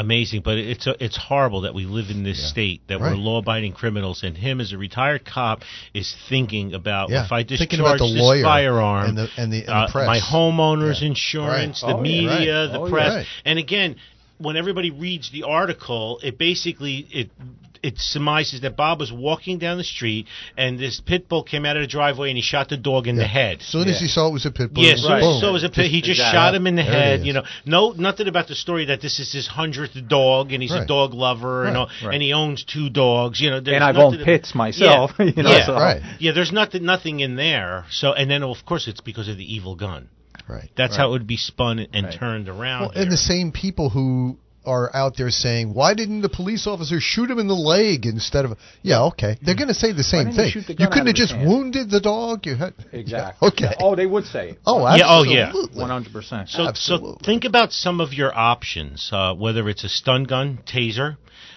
amazing, but it's a, it's horrible that we live in this Yeah. state that Right. we're law-abiding criminals, and him as a retired cop is thinking about Yeah. if I discharge this firearm, and the- and the- and uh, press. my homeowner's Yeah. insurance, Right. the Oh, media, Right. the Oh, press, and again, when everybody reads the article, it basically it it surmises that Bob was walking down the street and this pit bull came out of the driveway and he shot the dog in the head. As soon as Yeah. he saw it was a pit bull, Yeah, so, boom. so it was a pit. He just Exactly. shot him in the There head. You know, no, nothing about the story that this is his hundredth dog and he's a dog lover and Right, all, right. and he owns two dogs. You know, and I've owned pits myself. Yeah, [laughs] you know, yeah, so. right. yeah. There's nothing, nothing in there. So, and then of course it's because of the evil gun. right. That's Right. how it would be spun and Right. turned around. Well, and the same people who are out there saying, "Why didn't the police officer shoot him in the leg instead of?" Yeah, okay, they're going to say the same didn't you thing. the You couldn't have just hand? wounded the dog. You had [laughs] Exactly. Okay. Oh, they would say it. Oh, Yeah, oh, yeah. One hundred percent. So, so think about some of your options, uh, whether it's a stun gun, taser,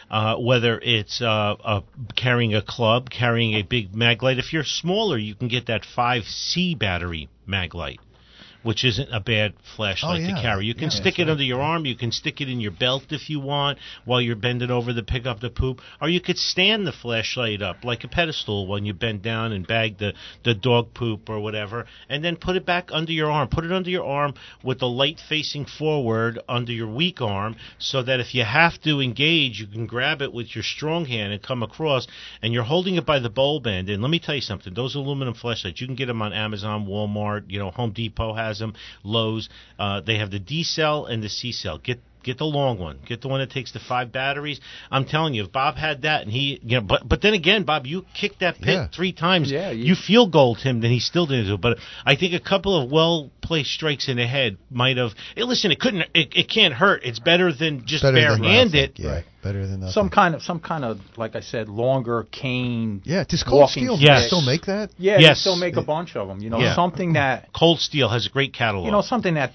uh, whether it's uh, uh, carrying a club, carrying a big Maglite. If you're smaller, you can get that 5C battery Maglite. Which isn't a bad flashlight Oh, yeah. to carry. You can Yeah, stick it right. under your arm. You can stick it in your belt if you want while you're bending over to pick up the poop. Or you could stand the flashlight up like a pedestal when you bend down and bag the, the dog poop or whatever. And then put it back under your arm. Put it under your arm with the light facing forward under your weak arm so that if you have to engage, you can grab it with your strong hand and come across. And you're holding it by the bowl band. And let me tell you something those aluminum flashlights, you can get them on Amazon, Walmart, you know, Home Depot has them, Lowe's. Uh, they have the D cell and the C cell. Get Get the long one. Get the one that takes the five batteries. I'm telling you, if Bob had that, and he, you know, but but then again, Bob, you kicked that pit Yeah. three times. Yeah, you- you, feel gold him, then he still didn't do it. But I think a couple of well placed strikes in the head might have. Hey, listen, it couldn't. It, it can't hurt. It's better than just Better than barehand nothing. it. Yeah, Right. better than nothing. Some kind of some kind of like I said, longer cane. yeah, does Cold walking Steel Yes. still make that? Yeah, Yes. they still make a bunch of them. You know, Yeah. something that Cold Steel has a great catalog. you know something that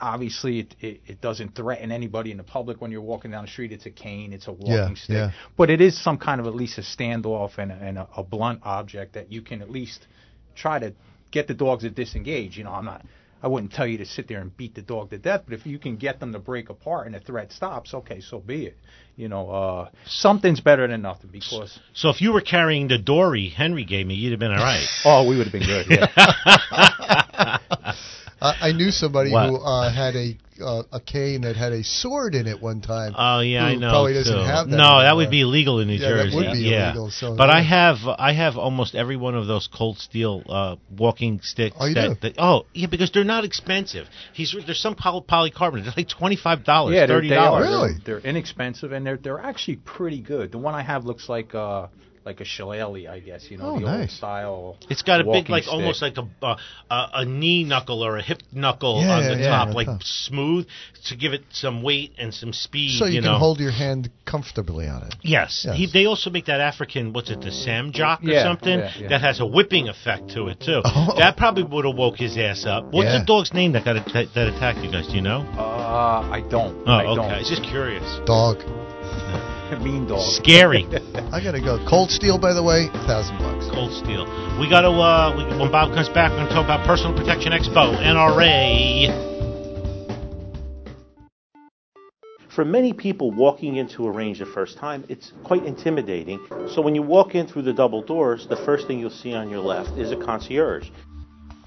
obviously it, it, it doesn't threaten anybody in the public when you're walking down the street. It's a cane, it's a walking Yeah, stick, yeah. but it is some kind of at least a standoff and, a, and a, a blunt object that you can at least try to get the dogs to disengage. You know, I'm not. I wouldn't tell you to sit there and beat the dog to death, but if you can get them to break apart and the threat stops, okay, so be it. You know, uh, something's better than nothing because so if you were carrying the dory Henry gave me, you'd have been all right. oh, we would have been good. Yeah. [laughs] I, I knew somebody What? who uh, had a uh, a cane that had a sword in it one time. Oh yeah, I know. Probably doesn't too. have that. No, that would be illegal in New Yeah, that Jersey. would be yeah. illegal, so, but I have I have almost every one of those cold steel uh, walking sticks. Oh, you that, do? that- oh yeah, because they're not expensive. He's there's some poly- polycarbonate. They're like twenty five dollars, Yeah, thirty dollars. Really? They're, they're inexpensive and they're they're actually pretty good. The one I have looks like uh like a shillelagh, I guess. You know, Oh, the old nice. style. It's got a big, like stick. almost like a uh, a a knee knuckle or a hip knuckle Yeah, on the yeah, top, yeah, like yeah. smooth to give it some weight and some speed. So you, can know. hold your hand comfortably on it. Yes, Yes. He, they also make that African, what's it, the sjambok or Yeah, something yeah, yeah. that has a whipping effect to it too. Oh. That probably would have woke his ass up. What's Yeah. the dog's name that got atta- that attacked you guys? Do you know? Uh, I don't. Oh, I okay. don't. I was just curious. Dog. [laughs] mean dog. Scary. [laughs] I gotta go. Cold Steel, by the way, thousand bucks. Cold steel. We got to. Uh, we, when Bob comes back, we're going to talk about Personal Protection Expo, NRA. For many people walking into a range the first time, it's quite intimidating. So when you walk in through the double doors, the first thing you'll see on your left is a concierge.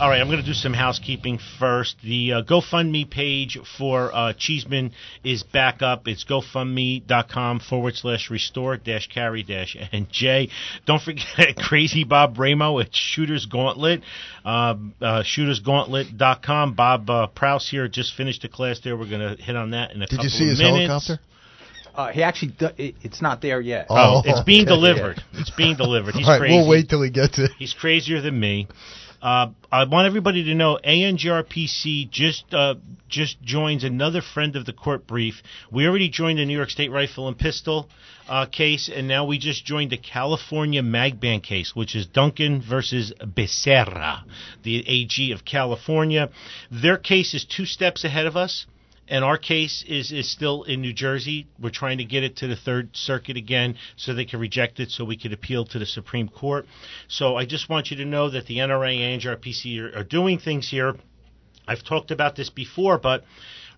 All right, I'm going to do some housekeeping first. The uh, GoFundMe page for uh, Cheeseman is back up. It's gofundme.com forward slash restore dash carry dash NJ. Don't forget [laughs] Crazy Bob Ramo at Shooters Gauntlet, uh, uh, shootersgauntlet.com. Bob uh, Prause here just finished a class there. We're going to hit on that in a Did couple you see his minutes. helicopter? Uh, he actually, do, it, it's not there yet. Oh, Oh, it's being okay. delivered. It's being delivered. [laughs] He's All right, crazy. we'll wait till he gets it. He's crazier than me. Uh, I want everybody to know ANJRPC just uh, just joins another friend of the court brief. We already joined the New York State Rifle and Pistol uh, case, and now we just joined the California Magban case, which is Duncan versus Becerra, the AG of California. Their case is two steps ahead of us and our case is is still in New Jersey. We're trying to get it to the Third Circuit again, so they can reject it, so we could appeal to the Supreme Court. So I just want you to know that the NRA and RPC are, are doing things here. I've talked about this before, but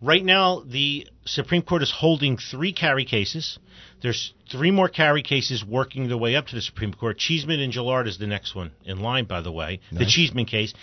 right now the Supreme Court is holding three carry cases. There's three more carry cases working their way up to the Supreme Court. Cheeseman and Gillard is the next one in line, by the way, the Nice. Cheeseman case.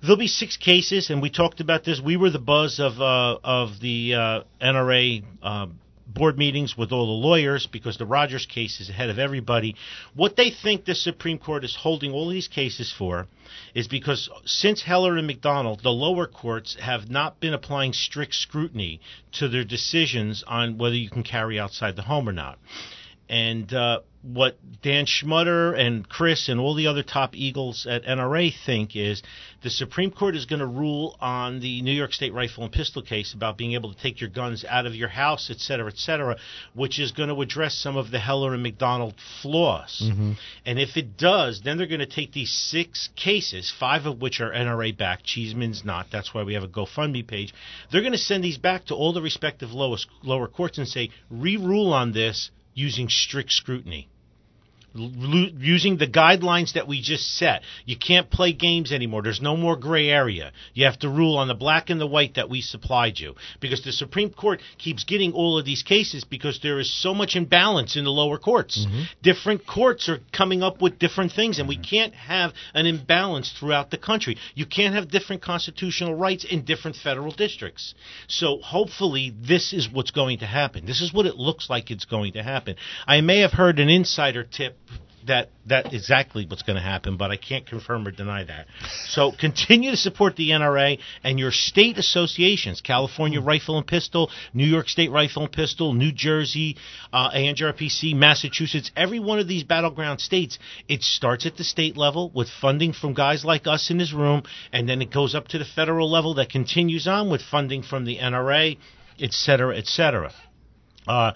There'll be six cases, and we talked about this. We were the buzz of uh, of the uh, NRA uh, board meetings with all the lawyers because the Rogers case is ahead of everybody. What they think the Supreme Court is holding all these cases for is because since Heller and McDonald, the lower courts have not been applying strict scrutiny to their decisions on whether you can carry outside the home or not. And uh, what Dan Schmutter and Chris and all the other top Eagles at NRA think is the Supreme Court is going to rule on the New York State rifle and pistol case about being able to take your guns out of your house, et cetera, et cetera, which is going to address some of the Heller and McDonald flaws. Mm-hmm. And if it does, then they're going to take these six cases, five of which are NRA backed, Cheeseman's not. That's why we have a GoFundMe page. They're going to send these back to all the respective lowest lower courts and say, re-rule on this using strict scrutiny l- using the guidelines that we just set. You can't play games anymore. There's no more gray area. You have to rule on the black and the white that we supplied you. Because the Supreme Court keeps getting all of these cases because there is so much imbalance in the lower courts. Mm-hmm. Different courts are coming up with different things, and we mm-hmm. can't have an imbalance throughout the country. You can't have different constitutional rights in different federal districts. So hopefully, this is what's going to happen. This is what it looks like it's going to happen. I may have heard an insider tip that that exactly what's going to happen, but I can't confirm or deny that. So continue to support the NRA and your state associations: California Rifle and Pistol, New York State Rifle and Pistol, New Jersey, uh, ANJRPC, Massachusetts. Every one of these battleground states, it starts at the state level with funding from guys like us in this room, and then it goes up to the federal level that continues on with funding from the NRA, et cetera, et cetera. Uh,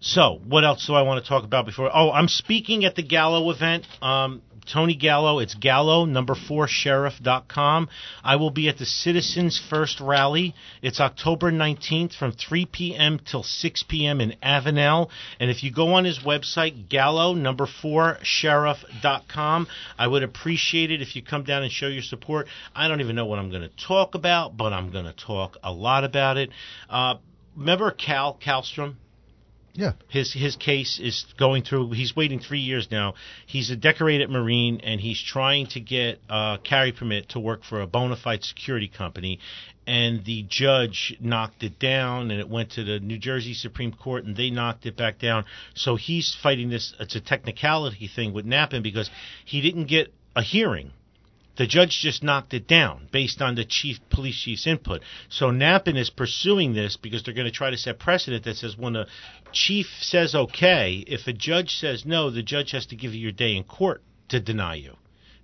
so, what else do I want to talk about before? Oh, I'm speaking at the Gallo event. Um, Tony Gallo, it's Gallo, number four, sheriff.com. I will be at the Citizens First Rally. It's October 19th from 3 p.m. till 6 p.m. in Avenel. And if you go on his website, Gallo, number four, sheriff.com, I would appreciate it if you come down and show your support. I don't even know what I'm going to talk about, but I'm going to talk a lot about it. Uh, remember Cal Calstrom? Yeah. His his case is going through. He's waiting three years now. He's a decorated Marine, and he's trying to get a carry permit to work for a bona fide security company. And the judge knocked it down, and it went to the New Jersey Supreme Court, and they knocked it back down. So he's fighting this. It's a technicality thing with Nappen because he didn't get a hearing. The judge just knocked it down based on the chief police chief's input. So Nappen is pursuing this because they're going to try to set precedent that says when a chief says okay, if a judge says no, the judge has to give you your day in court to deny you.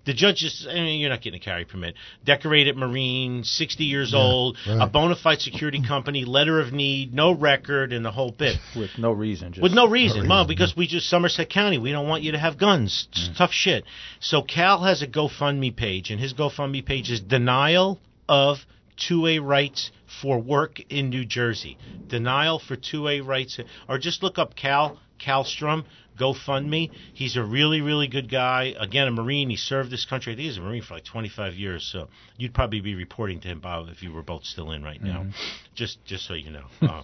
The judge just, I mean, you're not getting a carry permit. Decorated Marine, 60 years old, right. a bona fide security [laughs] company, letter of need, no record, and the whole bit. with no reason. Just With no reason, reason, Mom, because we just Somerset County, we don't want you to have guns. It's tough shit. So Cal has a GoFundMe page, and his GoFundMe page is denial of 2A rights for work in New Jersey. Denial for 2A rights, or just look up Cal Calstrom. GoFundMe. He's a really, really good guy. Again, a Marine. He served this country. I think he's a Marine for like 25 years. So you'd probably be reporting to him, Bob, if you were both still in right now. Just, just so you know. [laughs] uh,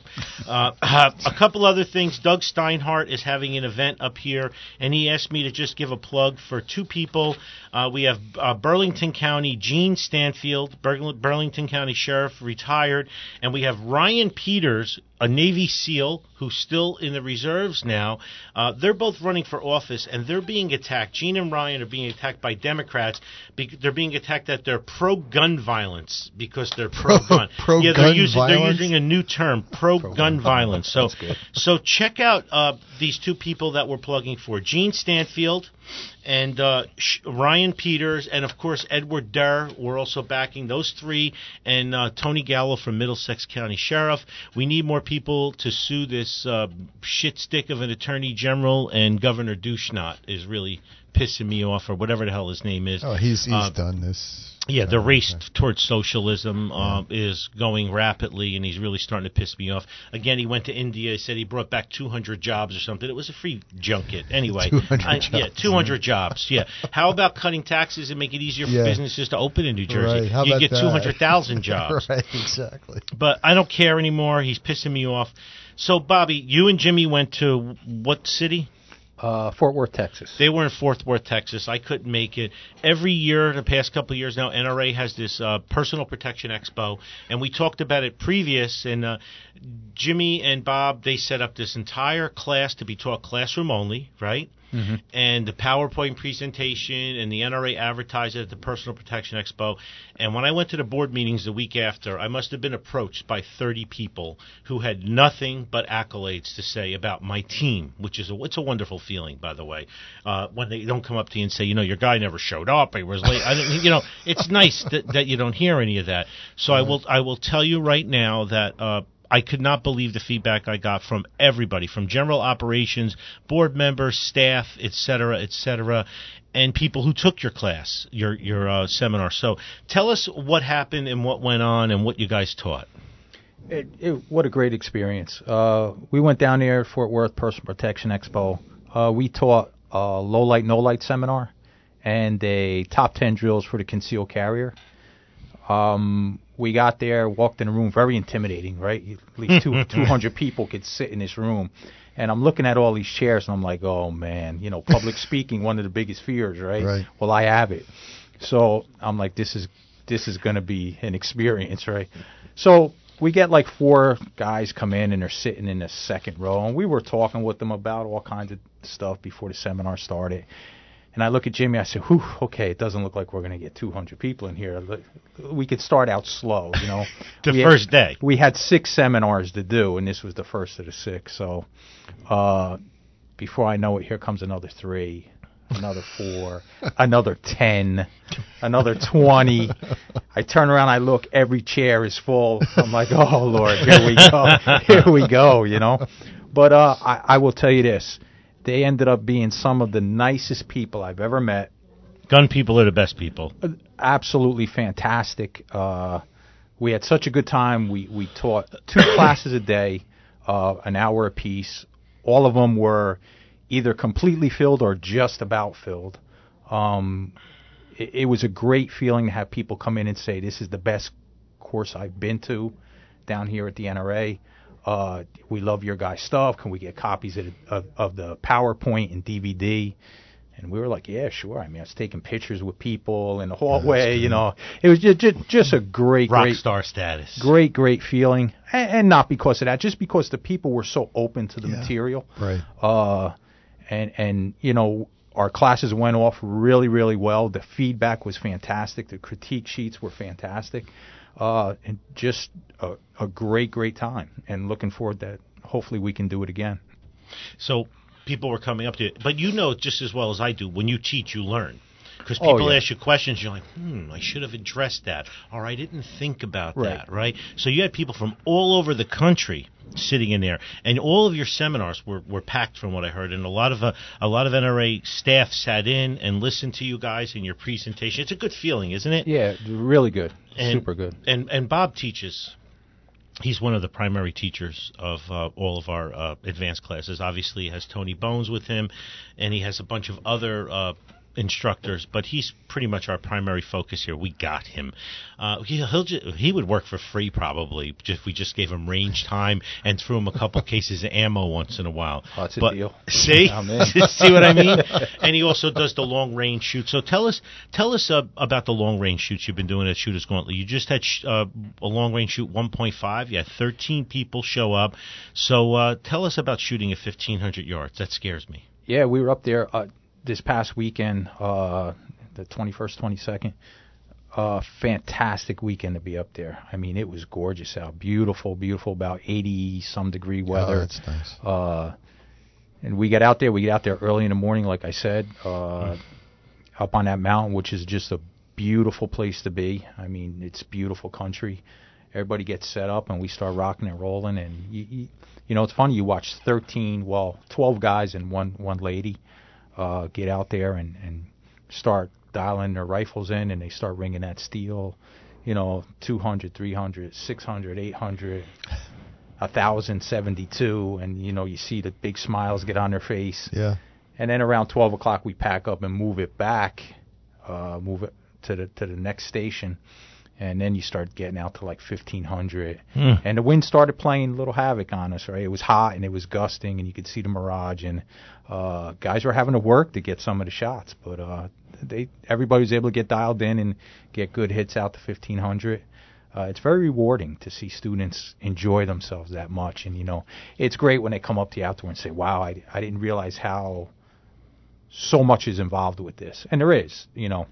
uh, a couple other things. Doug Steinhardt is having an event up here, and he asked me to just give a plug for two people. Uh, we have uh, Burlington County Jean Stanfield, Burl- Burlington County Sheriff, retired, and we have Ryan Peters, a Navy SEAL who's still in the reserves now. Uh, they're both running for office, and they're being attacked. Jean and Ryan are being attacked by Democrats. Be- they're being attacked that they're pro-gun violence because they're pro-gun. [laughs] Pro- yeah, they're using they're using a new term, pro-gun violence. So, so check out uh, these two people that we're plugging for: Jean Stanfield and uh, Ryan Peters, and of course Edward Durr. We're also backing those three, and uh, Tony Gallo from Middlesex County Sheriff. We need more people to sue this uh, shit stick of an attorney general, and Governor Douchenot is really pissing me off, or whatever the hell his name is. Oh, he's he's Uh, done this. yeah, the race towards socialism uh, is going rapidly, and he's really starting to piss me off. Again, he went to India. He said he brought back 200 jobs or something. It was a free junket. Anyway, [laughs] 200 I- yeah, jobs. 200 jobs. Yeah. How about cutting taxes and make it easier for Yeah. businesses to open in New Jersey? Right, how you about get 200,000 [laughs] jobs. right, exactly. But I don't care anymore. He's pissing me off. So, Bobby, you and Jimmy went to what city? Uh, Fort Worth, Texas. They were in Fort Worth, Texas. I couldn't make it. Every year, the past couple of years now, NRA has this uh, personal protection expo, and we talked about it previous. And uh, Jimmy and Bob they set up this entire class to be taught classroom only, right? And the PowerPoint presentation and the NRA advertised it at the Personal Protection Expo. And when I went to the board meetings the week after, I must have been approached by 30 people who had nothing but accolades to say about my team, which is a, it's a wonderful feeling, by the way. Uh, when they don't come up to you and say, you know, your guy never showed up, he was late. I didn't, you know, it's nice that, that you don't hear any of that. So I will I will tell you right now that. Uh, I could not believe the feedback I got from everybody, from general operations, board members, staff, et cetera, et cetera, and people who took your class, your your uh, seminar. So tell us what happened and what went on and what you guys taught. It, it, what a great experience. Uh, we went down there, Fort Worth Personal Protection Expo. Uh, we taught a low light, no light seminar and a top 10 drills for the concealed carrier. Um, we got there, walked in a room, very intimidating, right? At least two, [laughs] 200 people could sit in this room. And I'm looking at all these chairs and I'm like, oh man, you know, public [laughs] speaking, one of the biggest fears, right? Right. Well, I have it. So I'm like, this is, this is going to be an experience, right? So we get like four guys come in and they're sitting in the second row and we were talking with them about all kinds of stuff before the seminar started. And I look at Jimmy. I say, "Whew, okay, it doesn't look like we're going to get 200 people in here. We could start out slow, you know." [laughs] The We had- first day. we had six seminars to do, and this was the first of the six. So, uh, before I know it, here comes another three, another four, [laughs] another ten, another twenty. I turn around, I look, every chair is full. I'm like, oh Lord, here we go, here we go, you know. But uh, I, I will tell you this: they ended up being some of the nicest people I've ever met Gun people are the best people. absolutely fantastic. Uh, we had such a good time. We we taught two [coughs] classes a day, uh, an hour apiece. All of them were either completely filled or just about filled. Um, it, it was a great feeling to have people come in and say, "This is the best course I've been to down here at the NRA." Uh, we love your guys' stuff. Can we get copies of, of, of the PowerPoint and DVD? And we were like, yeah, sure. I mean, I was taking pictures with people in the hallway. You know, it was just just, just a great, Rock great, star status. great, great feeling. And, and not because of that, just because the people were so open to the Yeah. material. Right. Uh, and and you know, our classes went off really, really well. The feedback was fantastic. The critique sheets were fantastic. Uh, and just a, a great, great time. And looking forward that hopefully we can do it again. So people were coming up to you, but you know just as well as I do. When you teach, you learn. Because Oh, people yeah. ask you questions, you're like, hmm, I should have addressed that, or I didn't think about Right. that, right? So you had people from all over the country sitting in there, and all of your seminars were, were packed, from what I heard, and a lot of uh, a lot of NRA staff sat in and listened to you guys and your presentation. It's a good feeling, isn't it? Yeah, really good. And- Super good. And and Bob teaches. He's one of the primary teachers of uh, all of our uh, advanced classes. Obviously, he has Tony Bones with him, and he has a bunch of other uh, instructors. But he's pretty much our primary focus here. We got him. Uh, he he'll ju- he would work for free probably if we just gave him range time and threw him a couple [laughs] cases of ammo once in a while. Oh, that's a but, deal. See, [laughs] see what I mean? [laughs] And he also does the long range shoot. So tell us, tell us uh, about the long range shoots you've been doing at Shooters Gauntlet. You just had sh- uh, a long range shoot 1.5. You had 13 people show up. So uh, tell us about shooting at 1500 yards. That scares me. Yeah, we were up there uh, this past weekend, uh, the 21st, 22nd. Uh, fantastic weekend to be up there. I mean, it was gorgeous out. Beautiful, beautiful, about 80 some degree weather. Oh, weather. that's nice. Uh, and we got out there. We get out there early in the morning, like I said, uh, up on that mountain, which is just a beautiful place to be. I mean, it's beautiful country. Everybody gets set up, and we start rocking and rolling. And you, you, you know, it's funny. You watch 13, well, 12 guys and one one lady uh, get out there and and start dialing their rifles in, and they start ringing that steel. You know, 200, 300, 600, 800 1072 and you know you see the big smiles get on their face Yeah. and then around 12 o'clock we pack up and move it back uh move it to the to the next station and then you start getting out to like 1500 Hmm. and the wind started playing a little havoc on us right it was hot and it was gusting and you could see the mirage and uh guys were having to work to get some of the shots but uh they everybody was able to get dialed in and get good hits out to 1500 uh, it's very rewarding to see students enjoy themselves that much, and you know, it's great when they come up to you after and say, "Wow, I, I didn't realize how so much is involved with this, and there is. You know,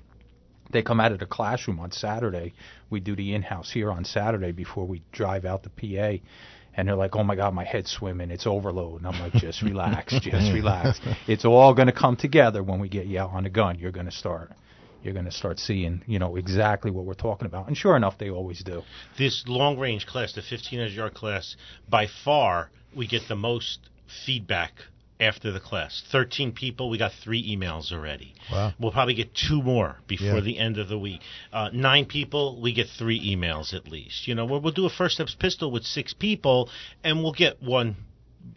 they come out of the classroom on Saturday. We do the in-house here on Saturday before we drive out the PA. And they're like, "Oh my God, my head's swimming. It's overload." And I'm like, "Just relax, [laughs] just relax. It's all going to come together when we get you out on the gun. You're going to start, you're going to start seeing, you know, exactly what we're talking about." And sure enough, they always do. This long range class, the 1500 yard class, by far we get the most feedback after the class. 13 people, we got three emails already. Wow. We'll probably get two more before Yeah. the end of the week. Uh, nine people, we get three emails at least. You know, we'll, we'll do a first steps pistol with six people, and we'll get one,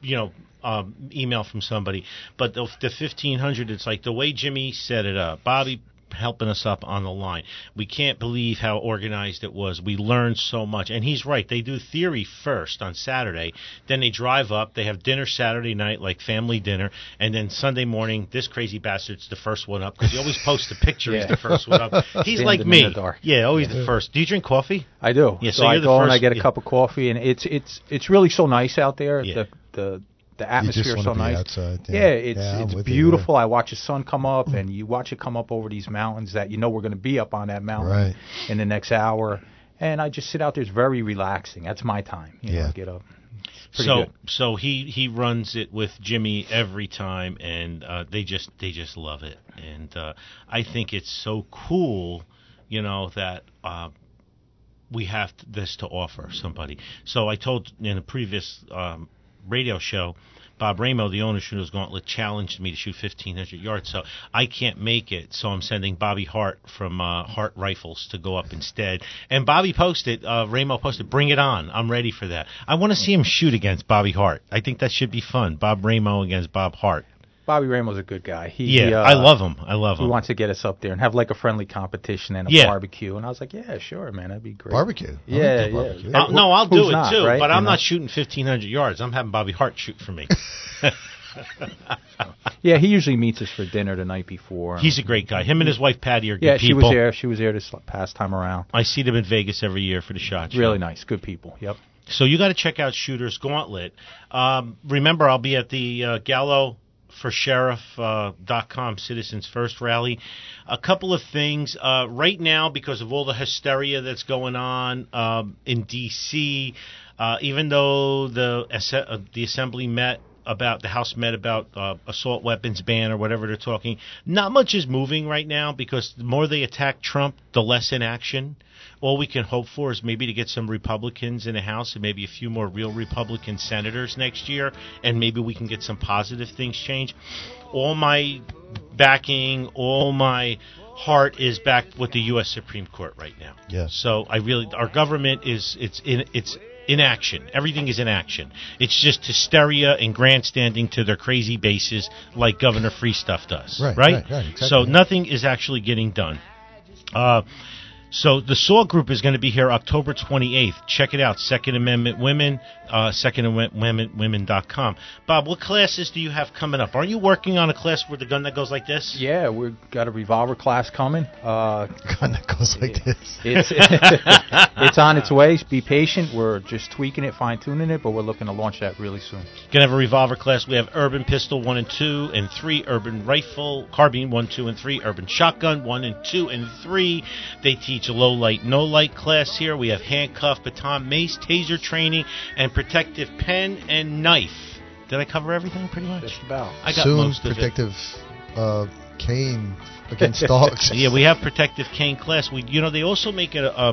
you know, um, email from somebody. But the, the 1500, it's like the way Jimmy set it up. Bobby helping us up on the line. We can't believe how organized it was. We learned so much. And he's right. They do theory first on Saturday. Then they drive up. They have dinner Saturday night, like family dinner. And then Sunday morning, this crazy bastard's the first one up because he always posts the picture. He's Yeah. the first one up. [laughs] He's Standing like me. Yeah, always the first. Do you drink coffee? I do. Yeah, so, so I go and I get a yeah. cup of coffee, and it's it's it's really so nice out there. Yeah. The the the atmosphere is so nice. outside. Yeah, it's Yeah, it's with you, beautiful. I watch the sun come up, and you watch it come up over these mountains that you know we're going to be up on that mountain Right. in the next hour. And I just sit out there. It's very relaxing. That's my time. You Yeah. know, get up. So good. so he he runs it with Jimmy every time, and uh, they just they just love it, and uh, I think it's so cool, you know that. Uh, we have this to offer somebody. So I told in a previous um, radio show, Bob Ramo, the owner of Shooter's Gauntlet, challenged me to shoot 1,500 yards. So I can't make it. So I'm sending Bobby Hart from uh, Hart Rifles to go up instead. And Bobby posted, uh, Ramo posted, bring it on. I'm ready for that. I want to see him shoot against Bobby Hart. I think that should be fun. Bob Ramo against Bob Hart. Bobby Ramo's a good guy. He, Yeah, uh, I love him. I love He him. He wants to get us up there and have like a friendly competition and a Yeah. barbecue. And I was like, yeah, sure, man, that'd be great. Barbecue. Yeah, that yeah. barbecue. Uh, no, I'll do it not, too, right? but I'm know? not shooting 1,500 yards. I'm having Bobby Hart shoot for me. [laughs] Yeah, he usually meets us for dinner the night before. He's a great guy. Him and his wife Patty are good yeah, people. Yeah, she was there. She was there this past time around. I see them in Vegas every year for the shot show. Really nice, good people. Yep. So you got to check out Shooters Gauntlet. Um, remember, I'll be at the uh, Gallo for Sheriff uh, com Citizens First rally. A couple of things uh, right now because of all the hysteria that's going on um, in D.C. Uh, even though the uh, the assembly met about the House met about uh, assault weapons ban or whatever they're talking. Not much is moving right now because the more they attack Trump, the less in action. All we can hope for is maybe to get some Republicans in the House and maybe a few more real Republican senators next year, and maybe we can get some positive things changed. All my backing, all my heart is back with the U.S. Supreme Court right now. Yes. So I really, our government is it's in it's in action. Everything is in action. It's just hysteria and grandstanding to their crazy bases, like Governor Free Stuff does. Right, right, right, exactly, so yeah. nothing is actually getting done. Uh, so the SAW group is going to be here October 28th. Check it out. Second Amendment Women, uh, Second Amendment Women.com. Bob, what classes do you have coming up? Aren't you working on a class with a gun that goes like this? Yeah, we've got a revolver class coming. Uh, [laughs] Gun that goes like this. it's [laughs] [laughs] it's on its way. Be patient. We're just tweaking it, fine tuning it, but we're looking to launch that really soon. Gonna have a revolver class. We have urban pistol one and two and three, urban rifle, carbine one, two, and three, urban shotgun one and two and three. They teach a low light, no light class here. We have handcuff, baton, mace, taser training, and protective pen and knife. Did I cover everything pretty much? Just about. I got Soon most of it. protective uh, cane against dogs. [laughs] Yeah, we have protective cane class. We, you know, they also make a, a,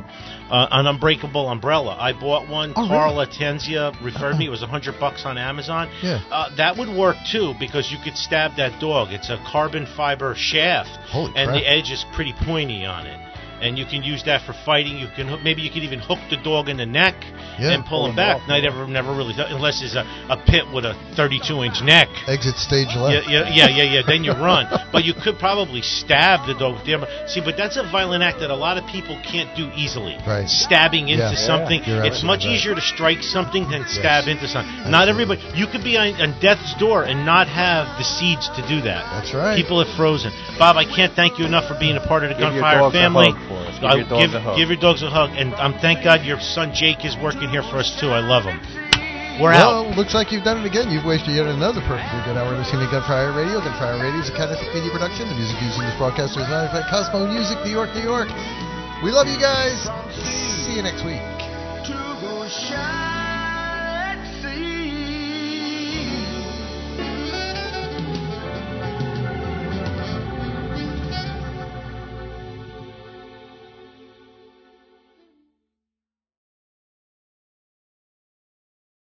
a an unbreakable umbrella. I bought one. Oh, Carl Atenzia referred me. It was a hundred bucks on Amazon. Yeah. uh, that would work too because you could stab that dog. It's a carbon fiber shaft, Holy and crap. the edge is pretty pointy on it. And you can use that for fighting. You can hook, maybe you can even hook the dog in the neck Yeah. and pull Pull him him back. off, I yeah. never never really thought, unless it's a, a pit with a 32 inch neck. Exit stage left. yeah, yeah, yeah, yeah. Then you run, but you could probably stab the dog. with the armor. See, but that's a violent act that a lot of people can't do easily. Right. Stabbing into Yeah. something. You're It's much right. easier to strike something than stab into something. Not everybody. You could be on, on death's door and not have the seeds to do that. That's right. People have frozen. Bob, I can't thank you enough for being a part of the Give Gunfire dogs a family. Hug for us. Give I- your dogs give, a hug. give your dogs a hug, and um, thank God your son Jake is working here for us too. I love him. We're well, out. looks like you've done it again. You've wasted yet another perfectly good hour listening to Gun for Hire Radio. Gun for Hire Radio is a Kinetic Media production. The music used in this broadcast is managed by Cosmo Music, New York, New York. We love you guys. See you next week. to go shine.